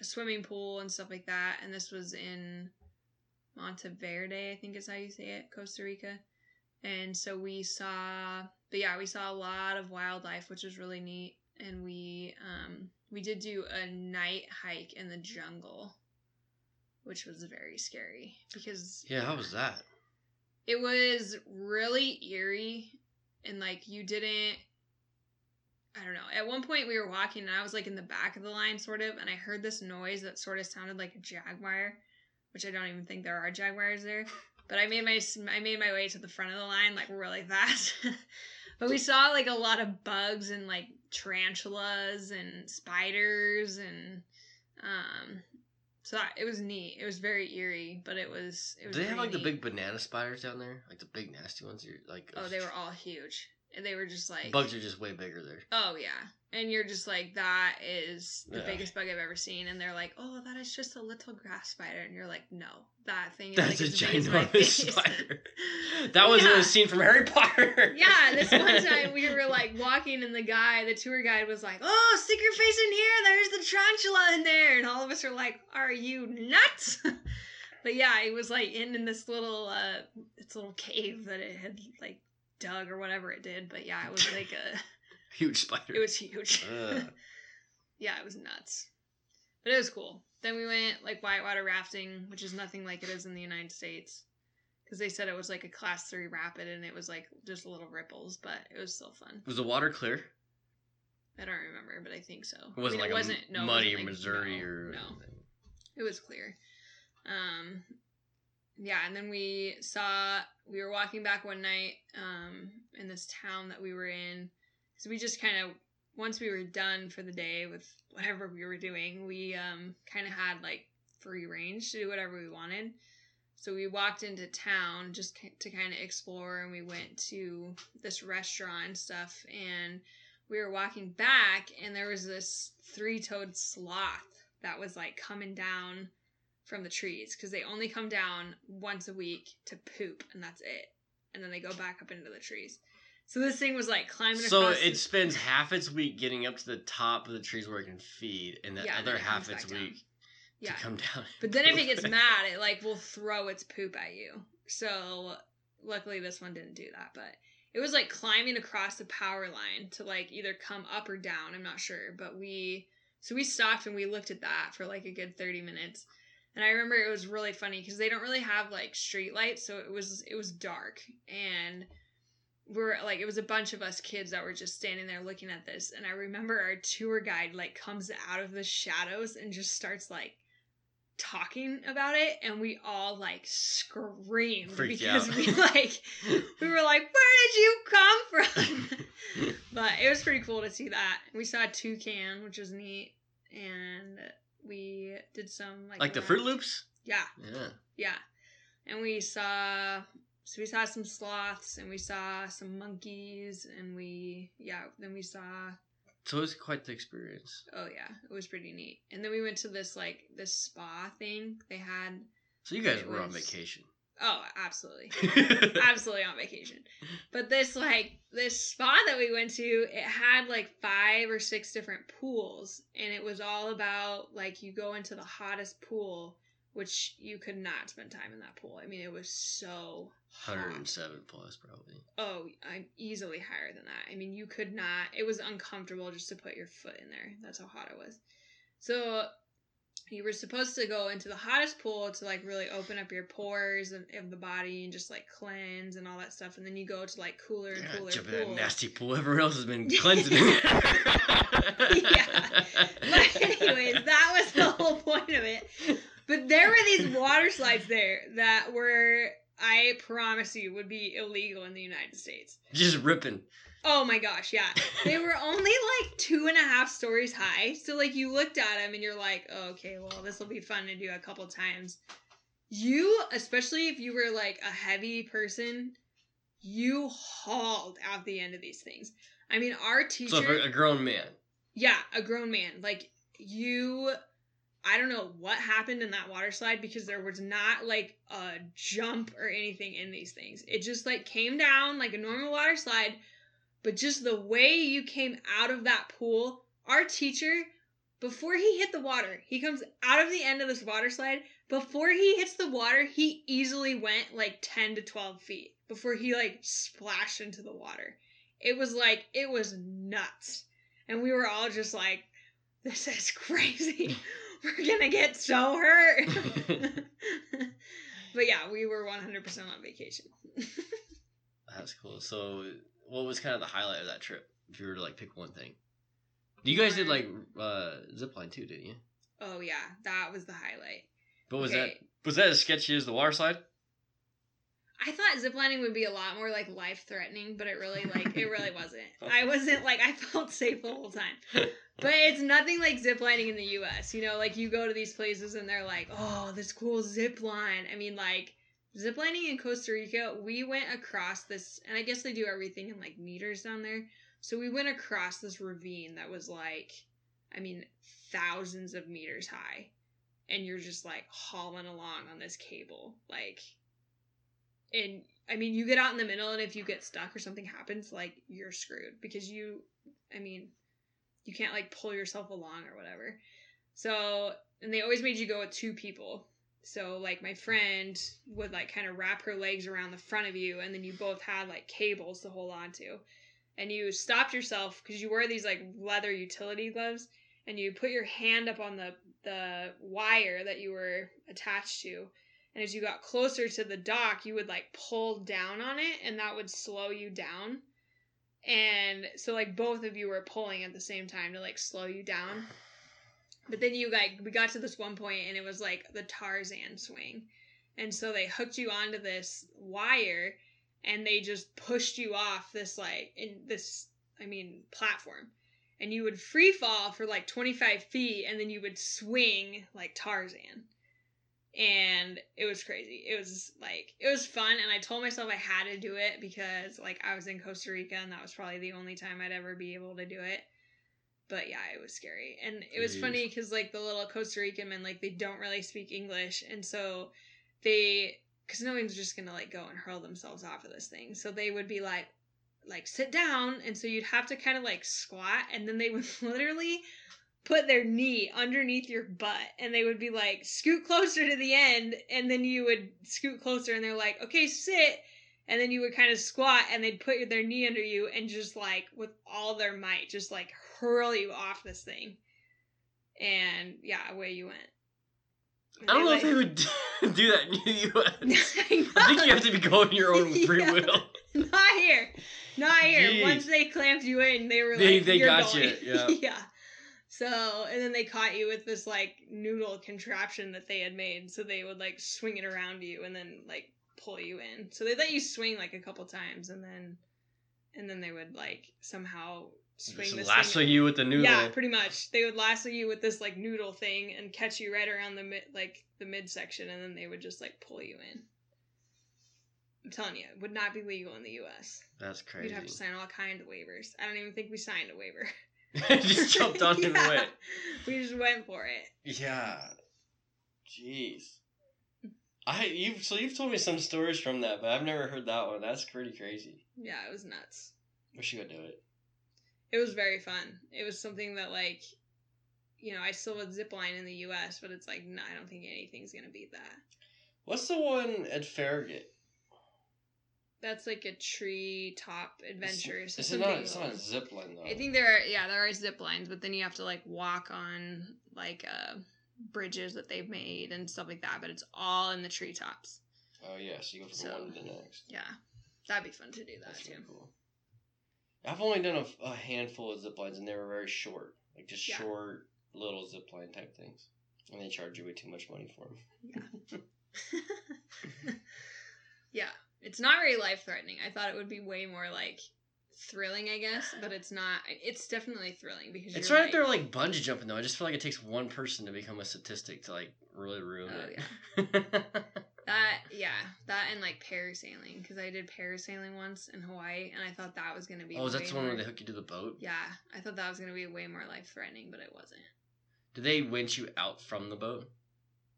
a swimming pool and stuff like that and this was in Monteverde, I think is how you say it, Costa Rica. And so we saw but yeah, we saw a lot of wildlife, which was really neat. And we um we did do a night hike in the jungle, which was very scary because Yeah, how was that? it was really eerie and like you didn't I don't know. At one point we were walking and I was like in the back of the line sort of and I heard this noise that sort of sounded like a jaguar, which I don't even think there are jaguars there. But I made my I made my way to the front of the line like really [laughs] fast. but we saw like a lot of bugs and like tarantulas and spiders and um so that, it was neat. It was very eerie, but it was it was Do they have like the big banana spiders down there? Like the big nasty ones? You're like Oh, they were all huge. And they were just like bugs are just way bigger there. Oh yeah. And you're just like, that is the Yeah. biggest bug I've ever seen. And they're like, oh, that is just a little grass spider. And you're like, no, that thing is That's like a ginormous [laughs] spider. [laughs] That was Yeah. a scene from Harry Potter. yeah, this [laughs] one time we were like walking, and the guy, the tour guide, was like, "Oh, stick your face in here. There's the tarantula in there." And all of us are like, "Are you nuts?" but yeah, it was like in in this little uh, this little cave that it had like dug or whatever it did. But yeah, it was like a, [laughs] Huge spider. it was huge. [laughs] Yeah, it was nuts. But it was cool. Then we went like whitewater rafting, which is nothing like it is in the United States. Because they said it was like a class three rapid and it was like just little ripples, but it was still fun. Was the water clear? I don't remember, but I think so. It wasn't I mean, like it wasn't no, muddy wasn't, like- Missouri no, or no. It was clear. Um, yeah, and then we saw we were walking back one night um, in this town that we were in because we just kind of once we were done for the day with whatever we were doing, we um kind of had like free range to do whatever we wanted. So we walked into town just to kind of explore, and we went to this restaurant and stuff. And we were walking back, and there was this three-toed sloth that was like coming down from the trees because they only come down once a week to poop, and that's it. And then they go back up into the trees. So this thing was like climbing So it the- spends [laughs] half its week getting up to the top of the trees where it can feed, and the Yeah, other it half its down. week yeah. to come down. But then if it gets mad, it like will throw its poop at you. So luckily this one didn't do that, but it was like climbing across the power line to like either come up or down, I'm not sure, but we so we stopped and we looked at that for like a good 30 minutes. And I remember it was really funny cuz they don't really have like street lights, so it was it was dark. And we're like it was a bunch of us kids that were just standing there looking at this. And I remember our tour guide like comes out of the shadows and just starts like talking about it. And we all like screamed Freaked because out. we [laughs] like we were like where did you come from? [laughs] But it was pretty cool to see that. We saw a toucan which was neat. And we did some like like the Froot Loops. yeah Yeah. yeah and we saw so we saw some sloths and we saw some monkeys and we yeah then we saw So it was quite the experience. oh yeah it was pretty neat and then we went to this like this spa thing they had So you guys were on vacation. Oh absolutely [laughs] absolutely on vacation. But this like this spa that we went to, it had like five or six different pools, and it was all about like you go into the hottest pool, which you could not spend time in that pool. I mean, it was so hot. 107 plus probably. Oh, I'm easily higher than that. I mean, you could not. It was uncomfortable just to put your foot in there. That's how hot it was. So you were supposed to go into the hottest pool to like really open up your pores of, of the body and just like cleanse and all that stuff. And then you go to like cooler and Yeah, cooler jump in that nasty pool. Everyone else has been [laughs] cleansing. Yeah. But [laughs] anyways, that was the whole point of it. But there were these water slides there that were, I promise you, would be illegal in the United States. Just ripping. Oh my gosh, yeah. They were [laughs] only like two and a half stories high. So, like, you looked at them and you're like, oh, okay, well, this will be fun to do a couple times. You, especially if you were like a heavy person, you hauled out the end of these things. I mean, our teacher. So a grown man. Yeah, a grown man. Like you I don't know what happened in that water slide because there was not like a jump or anything in these things. It just like came down like a normal water slide, but just the way you came out of that pool, our teacher before he hit the water, he comes out of the end of this water slide. Before he hits the water, he easily went like 10 to 12 feet before he like splashed into the water. It was like, it was nuts. And we were all just like, this is [laughs] crazy. We're [laughs] gonna get so hurt. [laughs] but yeah, we were 100% on vacation. [laughs] That's cool. So what was kind of the highlight of that trip? If you were to like pick one thing. You guys did like uh zipline too, didn't you? Oh yeah, that was the highlight. But was Okay. that was that as sketchy as the water slide? I thought ziplining would be a lot more like life threatening, but it really like it really [laughs] wasn't. I wasn't like I felt safe the whole time. But it's nothing like ziplining in the US. You know, like you go to these places and they're like, "Oh, this cool zip line." I mean, like ziplining in Costa Rica, we went across this and I guess they do everything in like meters down there. So we went across this ravine that was like I mean, thousands of meters high. And you're just like hauling along on this cable. Like and I mean, you get out in the middle, and if you get stuck or something happens, like you're screwed because you, I mean, you can't like pull yourself along or whatever. So, and they always made you go with two people. So, like, my friend would like kind of wrap her legs around the front of you, and then you both had like cables to hold on to. And you stopped yourself because you wear these like leather utility gloves, and you put your hand up on the the wire that you were attached to, and as you got closer to the dock, you would like pull down on it and that would slow you down. And so like both of you were pulling at the same time to like slow you down. But then you like we got to this one point and it was like the Tarzan swing. And so they hooked you onto this wire and they just pushed you off this like in this I mean platform. and you would free fall for like 25 feet and then you would swing like Tarzan. And it was crazy. It was like, it was fun. And I told myself I had to do it because like I was in Costa Rica and that was probably the only time I'd ever be able to do it. But yeah, it was scary. And it was Jeez. funny because like the little Costa Rican men, like they don't really speak English. And so they, because no one's just gonna like go and hurl themselves off of this thing. So they would be like, like sit down and so you'd have to kind of like squat and then they would [laughs] literally put their knee underneath your butt and they would be like scoot closer to the end and then you would scoot closer and they're like okay sit and then you would kind of squat and they'd put their knee under you and just like with all their might just like hurl you off this thing and yeah away you went And I don't know if they would [laughs] do that in the U.S. [laughs] I, [laughs] I think you have to be going your own free Yeah. will. Not here. Not here. Jeez. Once they clamped you in, they were They- like, they You're got you, yeah. yeah. So, and then they caught you with this like noodle contraption that they had made. So they would like swing it around you and then like pull you in. So they let you swing like a couple times and then, and then they would like somehow swing Just this lasso you with the noodle. Yeah, pretty much. They would lasso you with this like noodle thing and catch you right around the mid, like the midsection, and then they would just like pull you in. I'm telling you, it would not be legal in the U.S. That's crazy. You'd have to sign all kind of waivers. I don't even think we signed a waiver. [laughs] [laughs] just jumped on and went. We just went for it. Yeah. Jeez. I you've so you've told me some stories from that, but I've never heard that one. That's pretty crazy. Yeah, it was nuts. We should go do it. It was very fun. It was something that like, you know, I still would zip line in the U.S., but it's like, no, I don't think anything's gonna beat that. What's the one at Farragut? That's like a tree top adventure. so It's, it's something not. It's not a zip line though. I think there are yeah there are zip lines, but then you have to like walk on like uh bridges that they've made and stuff like that. But it's all in the treetops. Oh yeah, so you go from So- one to the next. Yeah, that'd be fun to do that That's too. really cool. I've only done a, a handful of zip lines, and they were very short, like just Yeah. short little zip line type things, and they charge you way too much money for them. yeah, [laughs] it's not very life threatening. I thought it would be way more like thrilling, I guess, but it's not. It's definitely thrilling because It's you're right like, there, like bungee jumping though. I just feel like it takes one person to become a statistic to like really ruin Oh, it. [laughs] That yeah, that and like parasailing because I did parasailing once in Hawaii and I thought that was gonna be. oh, is that the one where they hook you to the boat? Yeah, I thought that was gonna be way more life threatening, but it wasn't. Did they winch you out from the boat?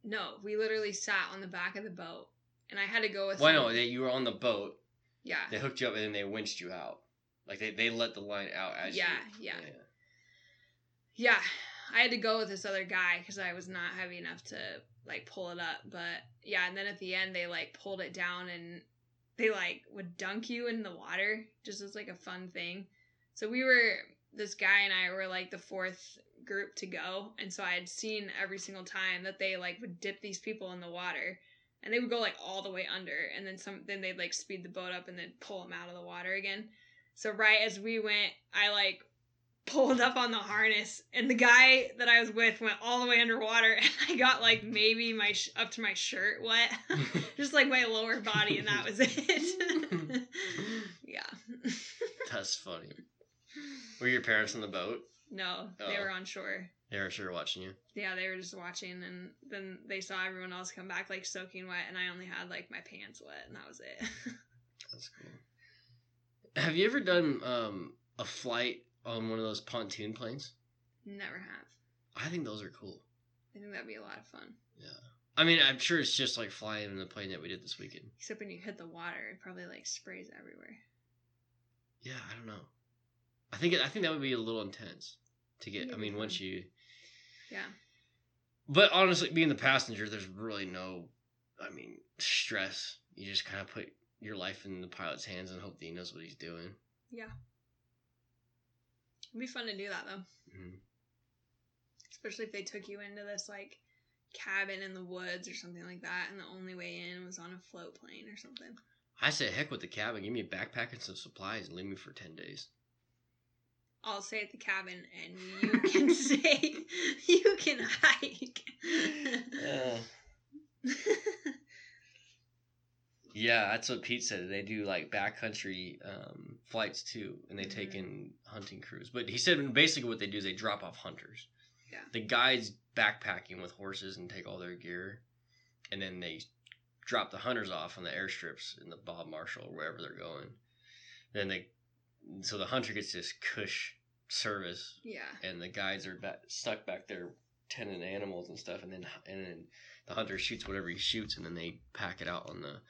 No, we literally sat on the back of the boat, and I had to go with. Well, no, they, you were on the boat. Yeah, They hooked you up and then they winched you out. Like they, they let the line out as Yeah, you. yeah. yeah. I had to go with this other guy because I was not heavy enough to like pull it up. But yeah, and then at the end they like pulled it down and they like would dunk you in the water just as like a fun thing. So we were this guy and I were like the fourth group to go, and so I had seen every single time that they like would dip these people in the water. And they would go like all the way under, and then some. Then they'd like speed the boat up and then pull them out of the water again. So right as we went, I like pulled up on the harness, and the guy that I was with went all the way underwater, [laughs] and I got like maybe my sh- up to my shirt wet, [laughs] [laughs] just like my lower body, and that was it. yeah. That's funny. Were your parents on the boat? no, they Oh. were on shore. They were sure watching you. Yeah, they were just watching, and then they saw everyone else come back like soaking wet, and I only had like my pants wet, and that was it. [laughs] That's cool. Have you ever done um, a flight on one of those pontoon planes? Never have. I think those are cool. I think that'd be a lot of fun. Yeah. I mean, I'm sure it's just like flying in the plane that we did this weekend. Except when you hit the water, it probably like sprays everywhere. Yeah, I don't know. I think it, I think that would be a little intense to get. I mean, once you. Yeah. But honestly, being the passenger, there's really no, I mean, stress. You just kind of put your life in the pilot's hands and hope that he knows what he's doing. Yeah. It'd be fun to do that though. Mhm. Especially if they took you into this like cabin in the woods or something like that and the only way in was on a float plane or something. I say heck with the cabin. Give me a backpack and some supplies and leave me for ten days. I'll stay at the cabin and you can [laughs] stay you can hike. Uh, Yeah, that's what Pete said. They do like backcountry um, flights too, and they take Mhm. in hunting crews. But he said basically what they do is they drop off hunters. Yeah. The guides backpacking with horses and take all their gear, and then they drop the hunters off on the airstrips in the Bob Marshall or wherever they're going. Then they, so the hunter gets this cush service, Yeah. and the guides are back, stuck back there tending animals and stuff, and then and then the hunter shoots whatever he shoots, and then they pack it out on the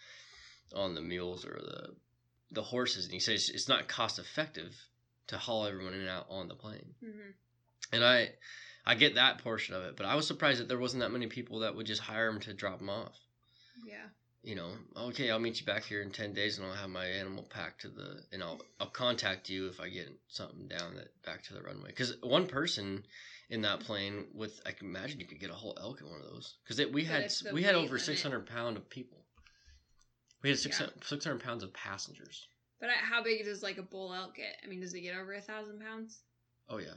on the mules or the the horses, and he says it's not cost effective to haul everyone in and out on the plane, hmm and I I get that portion of it, but I was surprised that there wasn't that many people that would just hire him to drop them off. Yeah. You know, okay, I'll meet you back here in ten days, and I'll have my animal packed to the, and I'll I'll contact you if I get something down that back to the runway. Because one person in that plane with, I can imagine you could get a whole elk in one of those. Because we But had it's the we had weight over limit. six hundred pound of people. We had six Yeah. six hundred pounds of passengers. But how big does like a bull elk get? I mean, does it get over a thousand pounds? Oh yeah,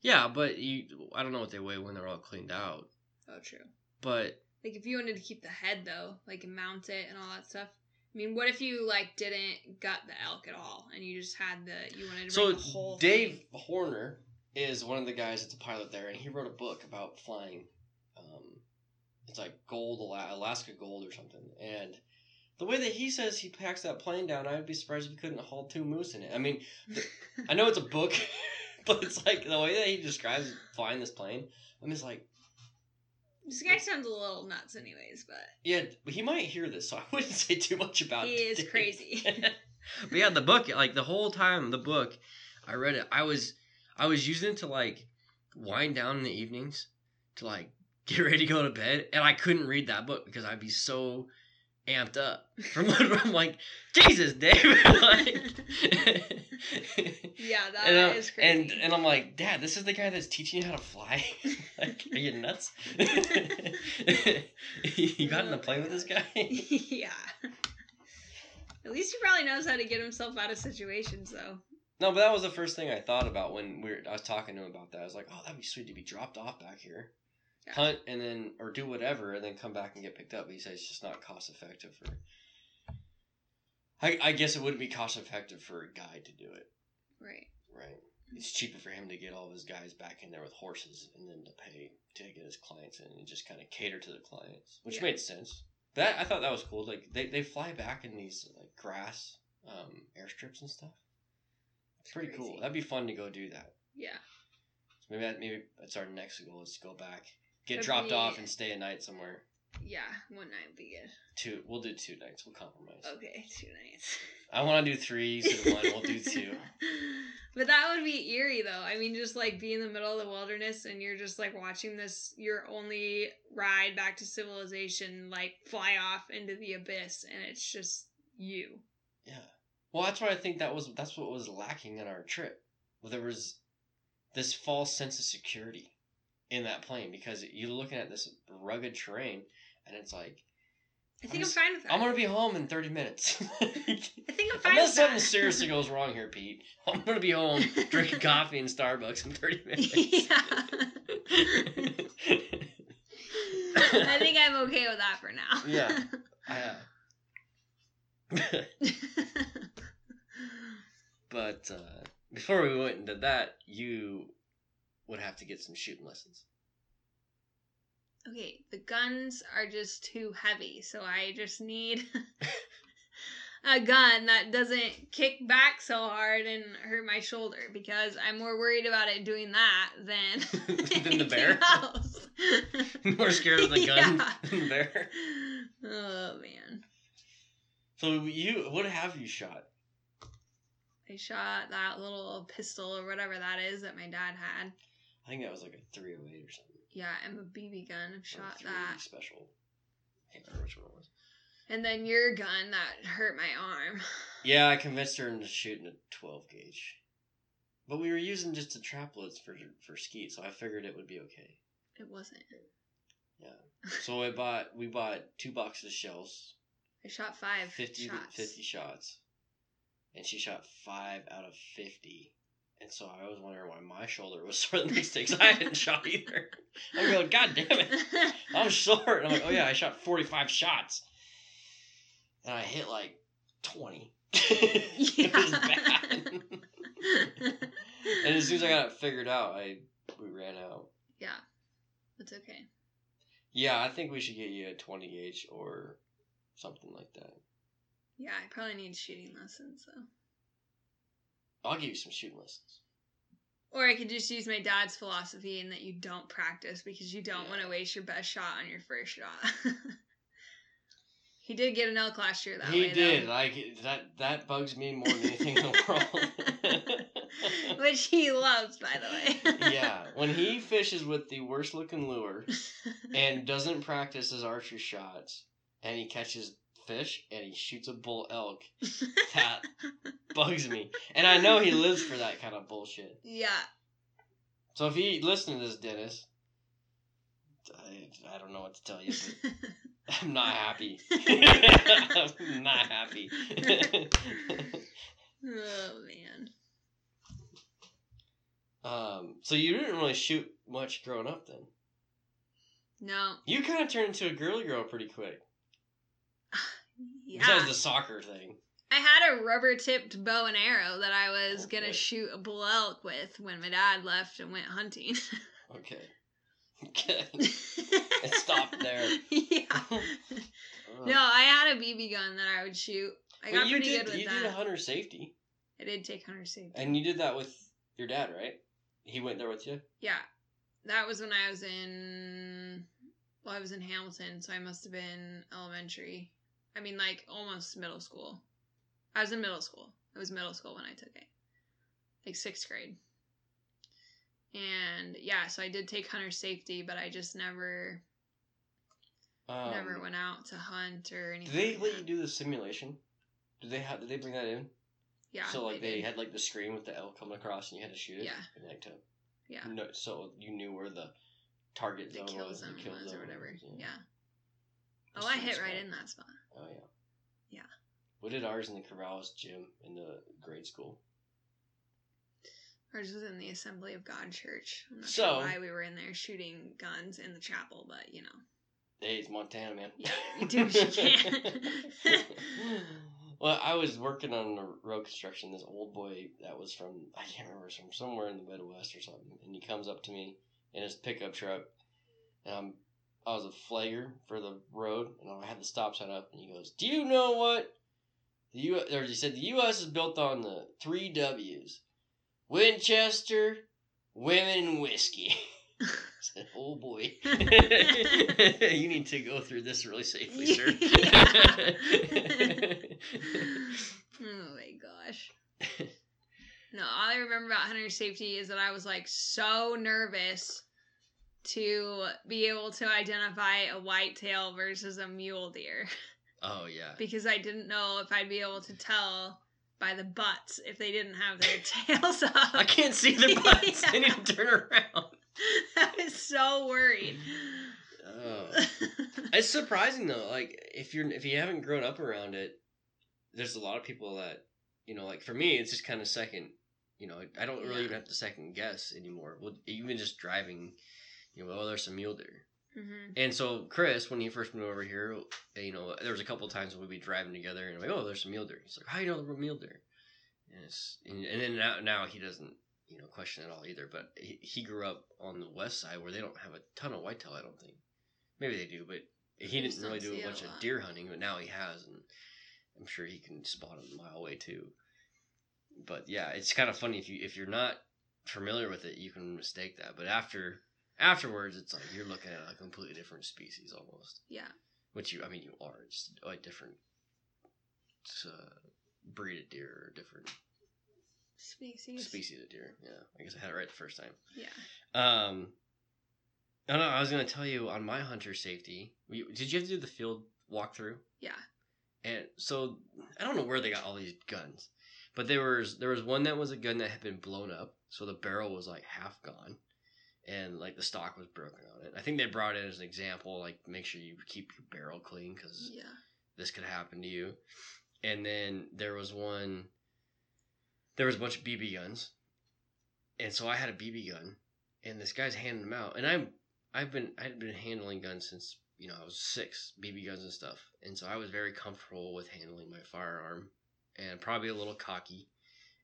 yeah, but you I don't know what they weigh when they're all cleaned out, Oh, true. but Like if you wanted to keep the head though, like mount it and all that stuff. I mean, what if you like didn't gut the elk at all and you just had the you wanted to So the whole Dave thing? Horner is one of the guys that's a pilot there, and he wrote a book about flying. Um, it's like gold, Alaska gold or something. And the way that he says he packs that plane down, I'd be surprised if he couldn't haul two moose in it. I mean, [laughs] I know it's a book, [laughs] but it's like the way that he describes flying this plane. I'm just like, this guy sounds a little nuts, anyways. But yeah, he might hear this, so I [laughs] wouldn't say too much about. It. He is Dave. crazy. [laughs] but yeah, the book, like the whole time the book, I read it. I was I was using it to like wind down in the evenings to like [laughs] get ready to go to bed, and I couldn't read that book because I'd be so amped up [laughs] from what I'm like, Jesus, David. [laughs] like, yeah, that and, is and crazy. and I'm like, Dad, this is the guy that's teaching you how to fly. [laughs] like, are you nuts? you got in the Oh plane with this guy? yeah. At least he probably knows how to get himself out of situations, though. No, but that was the first thing I thought about when we were, I was talking to him about that. I was like, oh, that'd be sweet to be dropped off back here, Yeah. hunt, and then or do whatever, and then come back and get picked up. But he says it's just not cost effective for. I I guess it wouldn't be cost effective for a guide to do it, Right. right? It's cheaper for him to get all of his guys back in there with horses, and then to pay to get his clients in, and just kind of cater to the clients, which Yeah. made sense. That I thought that was cool. Like they, they fly back in these like grass um, airstrips and stuff. It's pretty cool. That'd be fun to go do that. Yeah. So maybe that, maybe that's our next goal is to go back, get That'd dropped be- off, and stay a night somewhere. Yeah. One night would be good. Two, we'll do two nights. We'll compromise. Okay, two nights. I want to do three. You said one. We'll do two. [laughs] But that would be eerie, though. I mean, just like be in the middle of the wilderness and you're just like watching this, your only ride back to civilization, like fly off into the abyss, and it's just you. Yeah. Well, that's what I think that was. That's what was lacking in our trip. Well, there was this false sense of security in that plane because you're looking at this rugged terrain, and it's like I think I'm I'm, fine with that. I'm gonna be home in 30 minutes. [laughs] I think I'm fine Unless something seriously goes wrong here, Pete, [laughs] I'm gonna be home [laughs] drinking coffee in Starbucks in 30 minutes. yeah. I think I'm okay with that for now. Yeah. I, uh, but uh, before we went into that, you would have to get some shooting lessons. okay, the guns are just too heavy, so I just need [laughs] a gun that doesn't kick back so hard and hurt my shoulder because I'm more worried about it doing that than [laughs] Than the bear? [laughs] else. More scared of the gun Yeah. than the bear. Oh man. So you, what have you shot? I shot that little pistol or whatever that is that my dad had. I think that was like a 308 or something. Yeah, and a BB gun. I've Or a shot that. special. I can't remember which one it was. And then your gun that hurt my arm. [laughs] Yeah, I convinced her into shooting a 12 gauge. But we were using just the traplets for for skeet, so I figured it would be okay. It wasn't. Yeah. [laughs] So I bought we bought two boxes of shells, I shot five 50, shots. 50 shots, and she shot five out of fifty. And so I was wondering why my shoulder was [laughs] sore the next day because I hadn't [laughs] shot either. I'm going, God damn it, I'm sore. And I'm like, oh yeah, I shot forty five shots. and I hit like twenty. [laughs] it was bad. and as soon as I got it figured out, I we ran out. yeah, that's okay. Yeah, I think we should get you a twenty gauge or something like that. Yeah, I probably need shooting lessons though. I'll give you some shooting lessons. Or I could just use my dad's philosophy in that you don't practice because you don't want to waste your best shot on your first shot. [laughs] he did get an elk last year that he way. did. Though. Like that. That bugs me more than anything in the world. [laughs] Which he loves, by the way. yeah, when he [laughs] fishes with the worst looking lure and doesn't practice his archery shots, and he catches fish and he shoots a bull elk, [laughs] that bugs me. And I know he lives for that kind of bullshit. yeah. So if he listen to this, Dennis, I, I don't know what to tell you, [laughs] I'm not happy. [laughs] I'm not happy. oh man. um, so you didn't really shoot much growing up then. No. You kind of turned into a girly girl pretty quick. Yeah. Besides the soccer thing. I had a rubber tipped bow and arrow that I was Okay. gonna shoot a bull elk with when my dad left and went hunting. Okay. Okay. [laughs] It stopped there. [laughs] yeah. Oh. [laughs] No, I had a BB gun that I would shoot. I But got you pretty did, good with You that. did a hunter safety, I did take hunter safety. and you did that with your dad, right? He went there with you. yeah, that was when I was in. Well, I was in Hamilton, so I must have been elementary. I mean, like almost middle school. I was in middle school. It was middle school when I took it, like sixth grade. And yeah, so I did take hunter safety, but I just never, Um, never went out to hunt or Did anything. they like let that. you do the simulation? Did they have? Did they bring that in? Yeah. So like they, did. had like the screen with the elk coming across, and you had to shoot it. Yeah. And like to Yeah. no, so you knew where the target The zone kill was, zone the kill was zone or whatever. was, Yeah. The Oh, I hit right in that spot. Oh yeah. Yeah. We did ours in the Corvallis gym in the grade school. Ours was in the Assembly of God Church. I'm not So- sure why we were in there shooting guns in the chapel, but you know. Hey, it's Montana, man. Yeah, you do what you [laughs] can. [laughs] well, I was working on the road construction. This old boy that was from I can't remember from somewhere in the Midwest or something, and he comes up to me in his pickup truck, and I'm I was a flagger for the road, and I had the stop sign up, and he goes, "Do you know what the U?" Or he said the U.S. is built on the three W's: Winchester, women, and whiskey. [laughs] I said, "Oh boy, [laughs] you need to go through this really safely, sir." [laughs] oh my gosh. No, all I remember about hunter safety is that I was like so nervous to be able to identify a whitetail versus a mule deer oh [laughs] yeah. because I didn't know if I'd be able to tell by the butts if they didn't have their [laughs] tails up. I can't see the butts. [laughs] I need to turn around. I was so worried. Oh. It's surprising though. Like if you're if you haven't grown up around it, there's a lot of people that you know. Like for me, it's just kind of second. You know, I don't really Yeah. even have to second guess anymore. Well, even just driving, you know, oh, there's some mule deer. hmm And so Chris, when he first moved over here, you know, there was a couple times when we'd be driving together, and I'm like, oh, there's some mule deer. He's like, how do you know the mule deer? And, it's, and, and then now, now he doesn't, you know, question it all either. But he, he grew up on the west side where they don't have a ton of whitetail. I don't think. Maybe they do, but he didn't really do a it a bunch of deer hunting, but now he has, and I'm sure he can spot them a mile away too. But yeah, it's kind of funny if you if you're not familiar with it, you can mistake that. But after afterwards, it's like you're looking at a completely different species almost. Yeah. Which you, I mean, you are just a different uh, breed of deer or different Species. species of deer. Yeah, I guess I had it right the first time. Yeah. Um, I know. I was gonna tell you on my hunter safety. We, did you have to do the field walkthrough? Yeah. And so I don't know where they got all these guns, but there was there was one that was a gun that had been blown up, so the barrel was like half gone, and like the stock was broken on it. I think they brought it as an example, like make sure you keep your barrel clean because Yeah. this could happen to you. And then there was one. There was a bunch of BB guns, and so I had a BB gun, and this guy's handing them out, and I'm I've been I'd been handling guns since you know, I was six, BB guns and stuff. And so I was very comfortable with handling my firearm and probably a little cocky.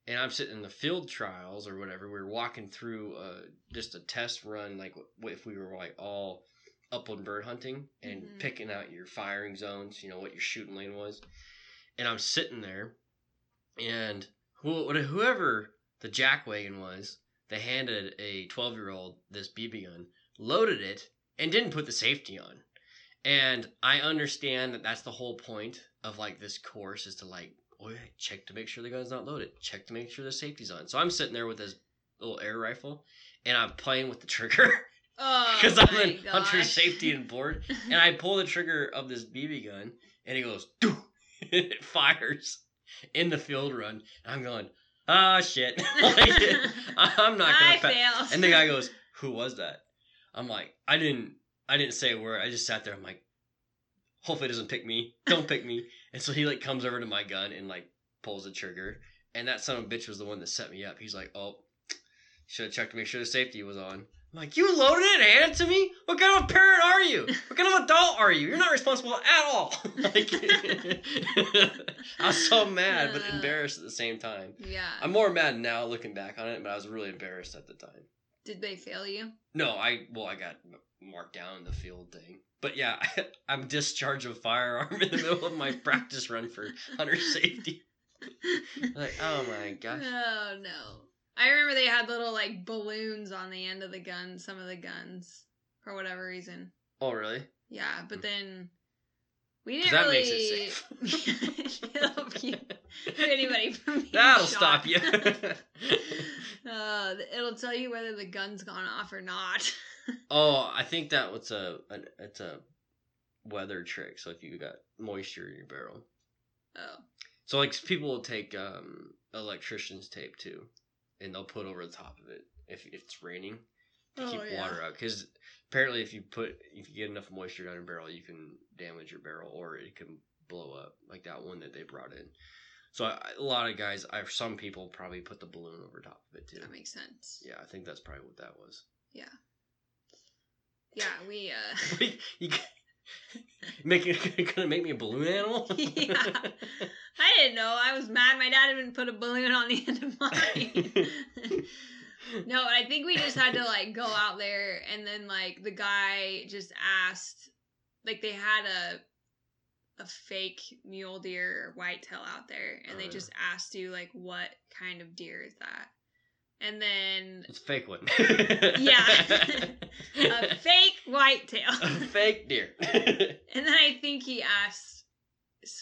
And I'm sitting in the field trials or whatever. We were walking through uh, just a test run, like if we were like all upland bird hunting and Mhm. picking out your firing zones, you know, what your shooting lane was. And I'm sitting there, and who, whoever the jackwagon was, they handed a 12 year old this BB gun, loaded it, and didn't put the safety on. And I understand that that's the whole point of like this course is to like, oh, yeah, check to make sure the gun's not loaded, check to make sure the safety's on. So I'm sitting there with this little air rifle, and I'm playing with the trigger [laughs] Oh, because I'm my in hunter safety and board, [laughs] and I pull the trigger of this BB gun, and it goes, "Doo!" [laughs] it fires in the field run. And I'm going, ah, shit. Like, I'm not gonna. I pa-" failed. And the guy goes, "Who was that?" I'm like, I didn't, I didn't say a word. I just sat there. I'm like, hopefully it doesn't pick me. Don't pick me. And so he like comes over to my gun and like pulls the trigger. And that son of a bitch was the one that set me up. He's like, oh, should have checked to make sure the safety was on. I'm like, you loaded it and handed it to me? What kind of a parent are you? What kind of adult are you? You're not responsible at all. [laughs] like, [laughs] I was so mad but embarrassed at the same time. yeah. I'm more mad now looking back on it, but I was really embarrassed at the time. Did they fail you? No, I well, I got marked down in the field thing. But yeah, [laughs] I'm discharged of firearm [laughs] in the middle of my [laughs] practice run for hunter safety. Like, oh my gosh. Oh no. I remember they had little like balloons on the end of the gun, some of the guns, for whatever reason. Oh really? Yeah, but then we didn't that really makes it safe. It'll anybody from being That'll shot. stop you. uh, it'll tell you whether the gun's gone off or not. Oh, I think that was a an, it's a weather trick. So if you got moisture in your barrel, oh. so like people will take um electrician's tape too, and they'll put over the top of it if, if it's raining to Oh, keep yeah. water out. Because apparently, if you put if you get enough moisture down your barrel, you can damage your barrel or it can blow up, like that one that they brought in. So I, a lot of guys, I some people probably put the balloon over top of it too. That makes sense. Yeah, I think that's probably what that was. Yeah, we uh [laughs] Wait, you [laughs] make it [laughs] gonna make me a balloon animal? Yeah. I didn't know. I was mad my dad didn't put a balloon on the end of mine. no, I think we just had to like go out there and then like the guy just asked like they had a a fake mule deer or whitetail out there and they just asked you like what kind of deer is that? And then it's a fake one. [laughs] Yeah. [laughs] a fake whitetail. a fake deer. [laughs] And then I think he asked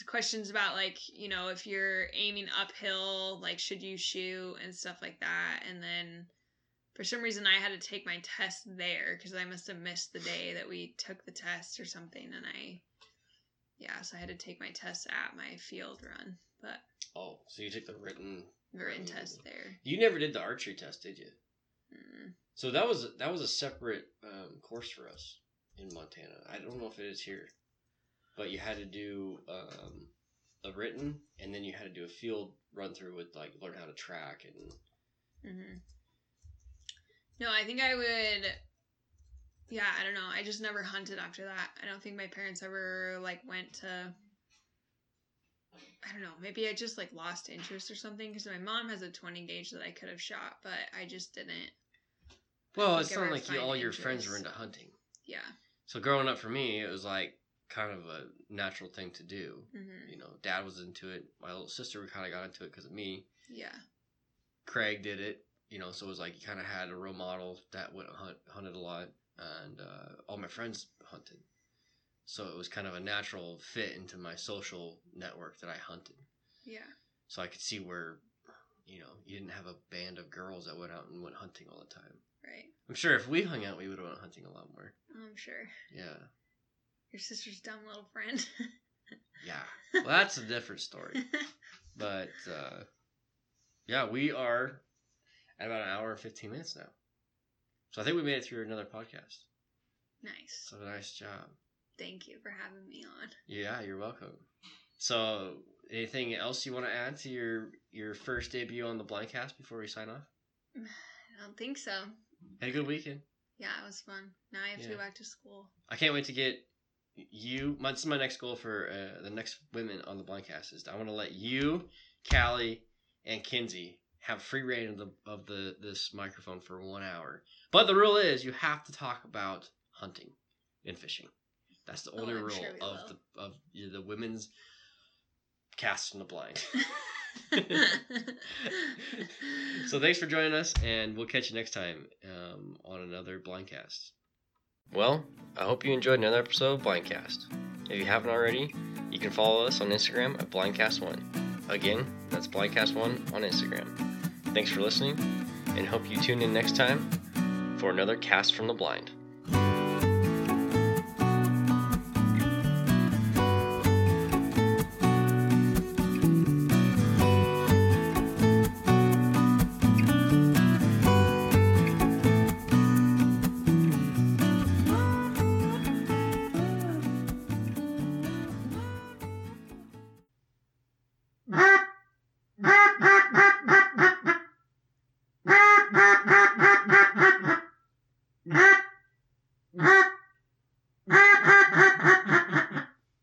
questions about like, you know, if you're aiming uphill, like should you shoot and stuff like that. And then for some reason I had to take my test there because I must have missed the day that we took the test or something. And I, yeah, so I had to take my test at my field run, but oh, so you took the written. Written Right. test there. You never did the archery test, did you? Mm. So that was that was a separate um, course for us in Montana. I don't know if it is here, but you had to do um, a written, and then you had to do a field run through with like learn how to track and hmm No, I think I would. Yeah, I don't know. I just never hunted after that. I don't think my parents ever like went to. I don't know. Maybe I just like lost interest or something because my mom has a twenty gauge that I could have shot, but I just didn't. well, it's not like you, all your friends were into hunting. Yeah. So growing up for me, it was like kind of a natural thing to do. hmm You know, dad was into it. My little sister we kind of got into it because of me. Yeah. Craig did it, you know, so it was like you kind of had a role model that went hunt, hunted a lot, and uh, all my friends hunted. So it was kind of a natural fit into my social network that I hunted. Yeah. So I could see where, you know, you didn't have a band of girls that went out and went hunting all the time. Right. I'm sure if we hung out, we would have went hunting a lot more. I'm sure Yeah, your sister's dumb little friend. [laughs] yeah. Well, that's a different story. [laughs] But uh, yeah, we are at about an hour and 15 minutes now. So I think we made it through another podcast. nice. So nice job. Thank you for having me on. Yeah, you're welcome. So anything else you want to add to your your first debut on the Blindcast before we sign off? [sighs] I don't think so. Had a good weekend. Yeah, it was fun. Now I have to go back to school. I can't wait to get you. My, this is my next goal for uh, the next women on the blindcast is I want to let you, Callie, and Kinsey have free reign of the of the this microphone for one hour. But the rule is you have to talk about hunting and fishing. That's the Oh, only I'm rule sure of will. the of the women's cast in the blind. [laughs] so thanks for joining us, and we'll catch you next time um, on another Blindcast. Well, I hope you enjoyed another episode of Blindcast. If you haven't already, you can follow us on Instagram at Blindcast1. Again, that's Blindcast1 on Instagram. Thanks for listening, and hope you tune in next time for another cast from the blind.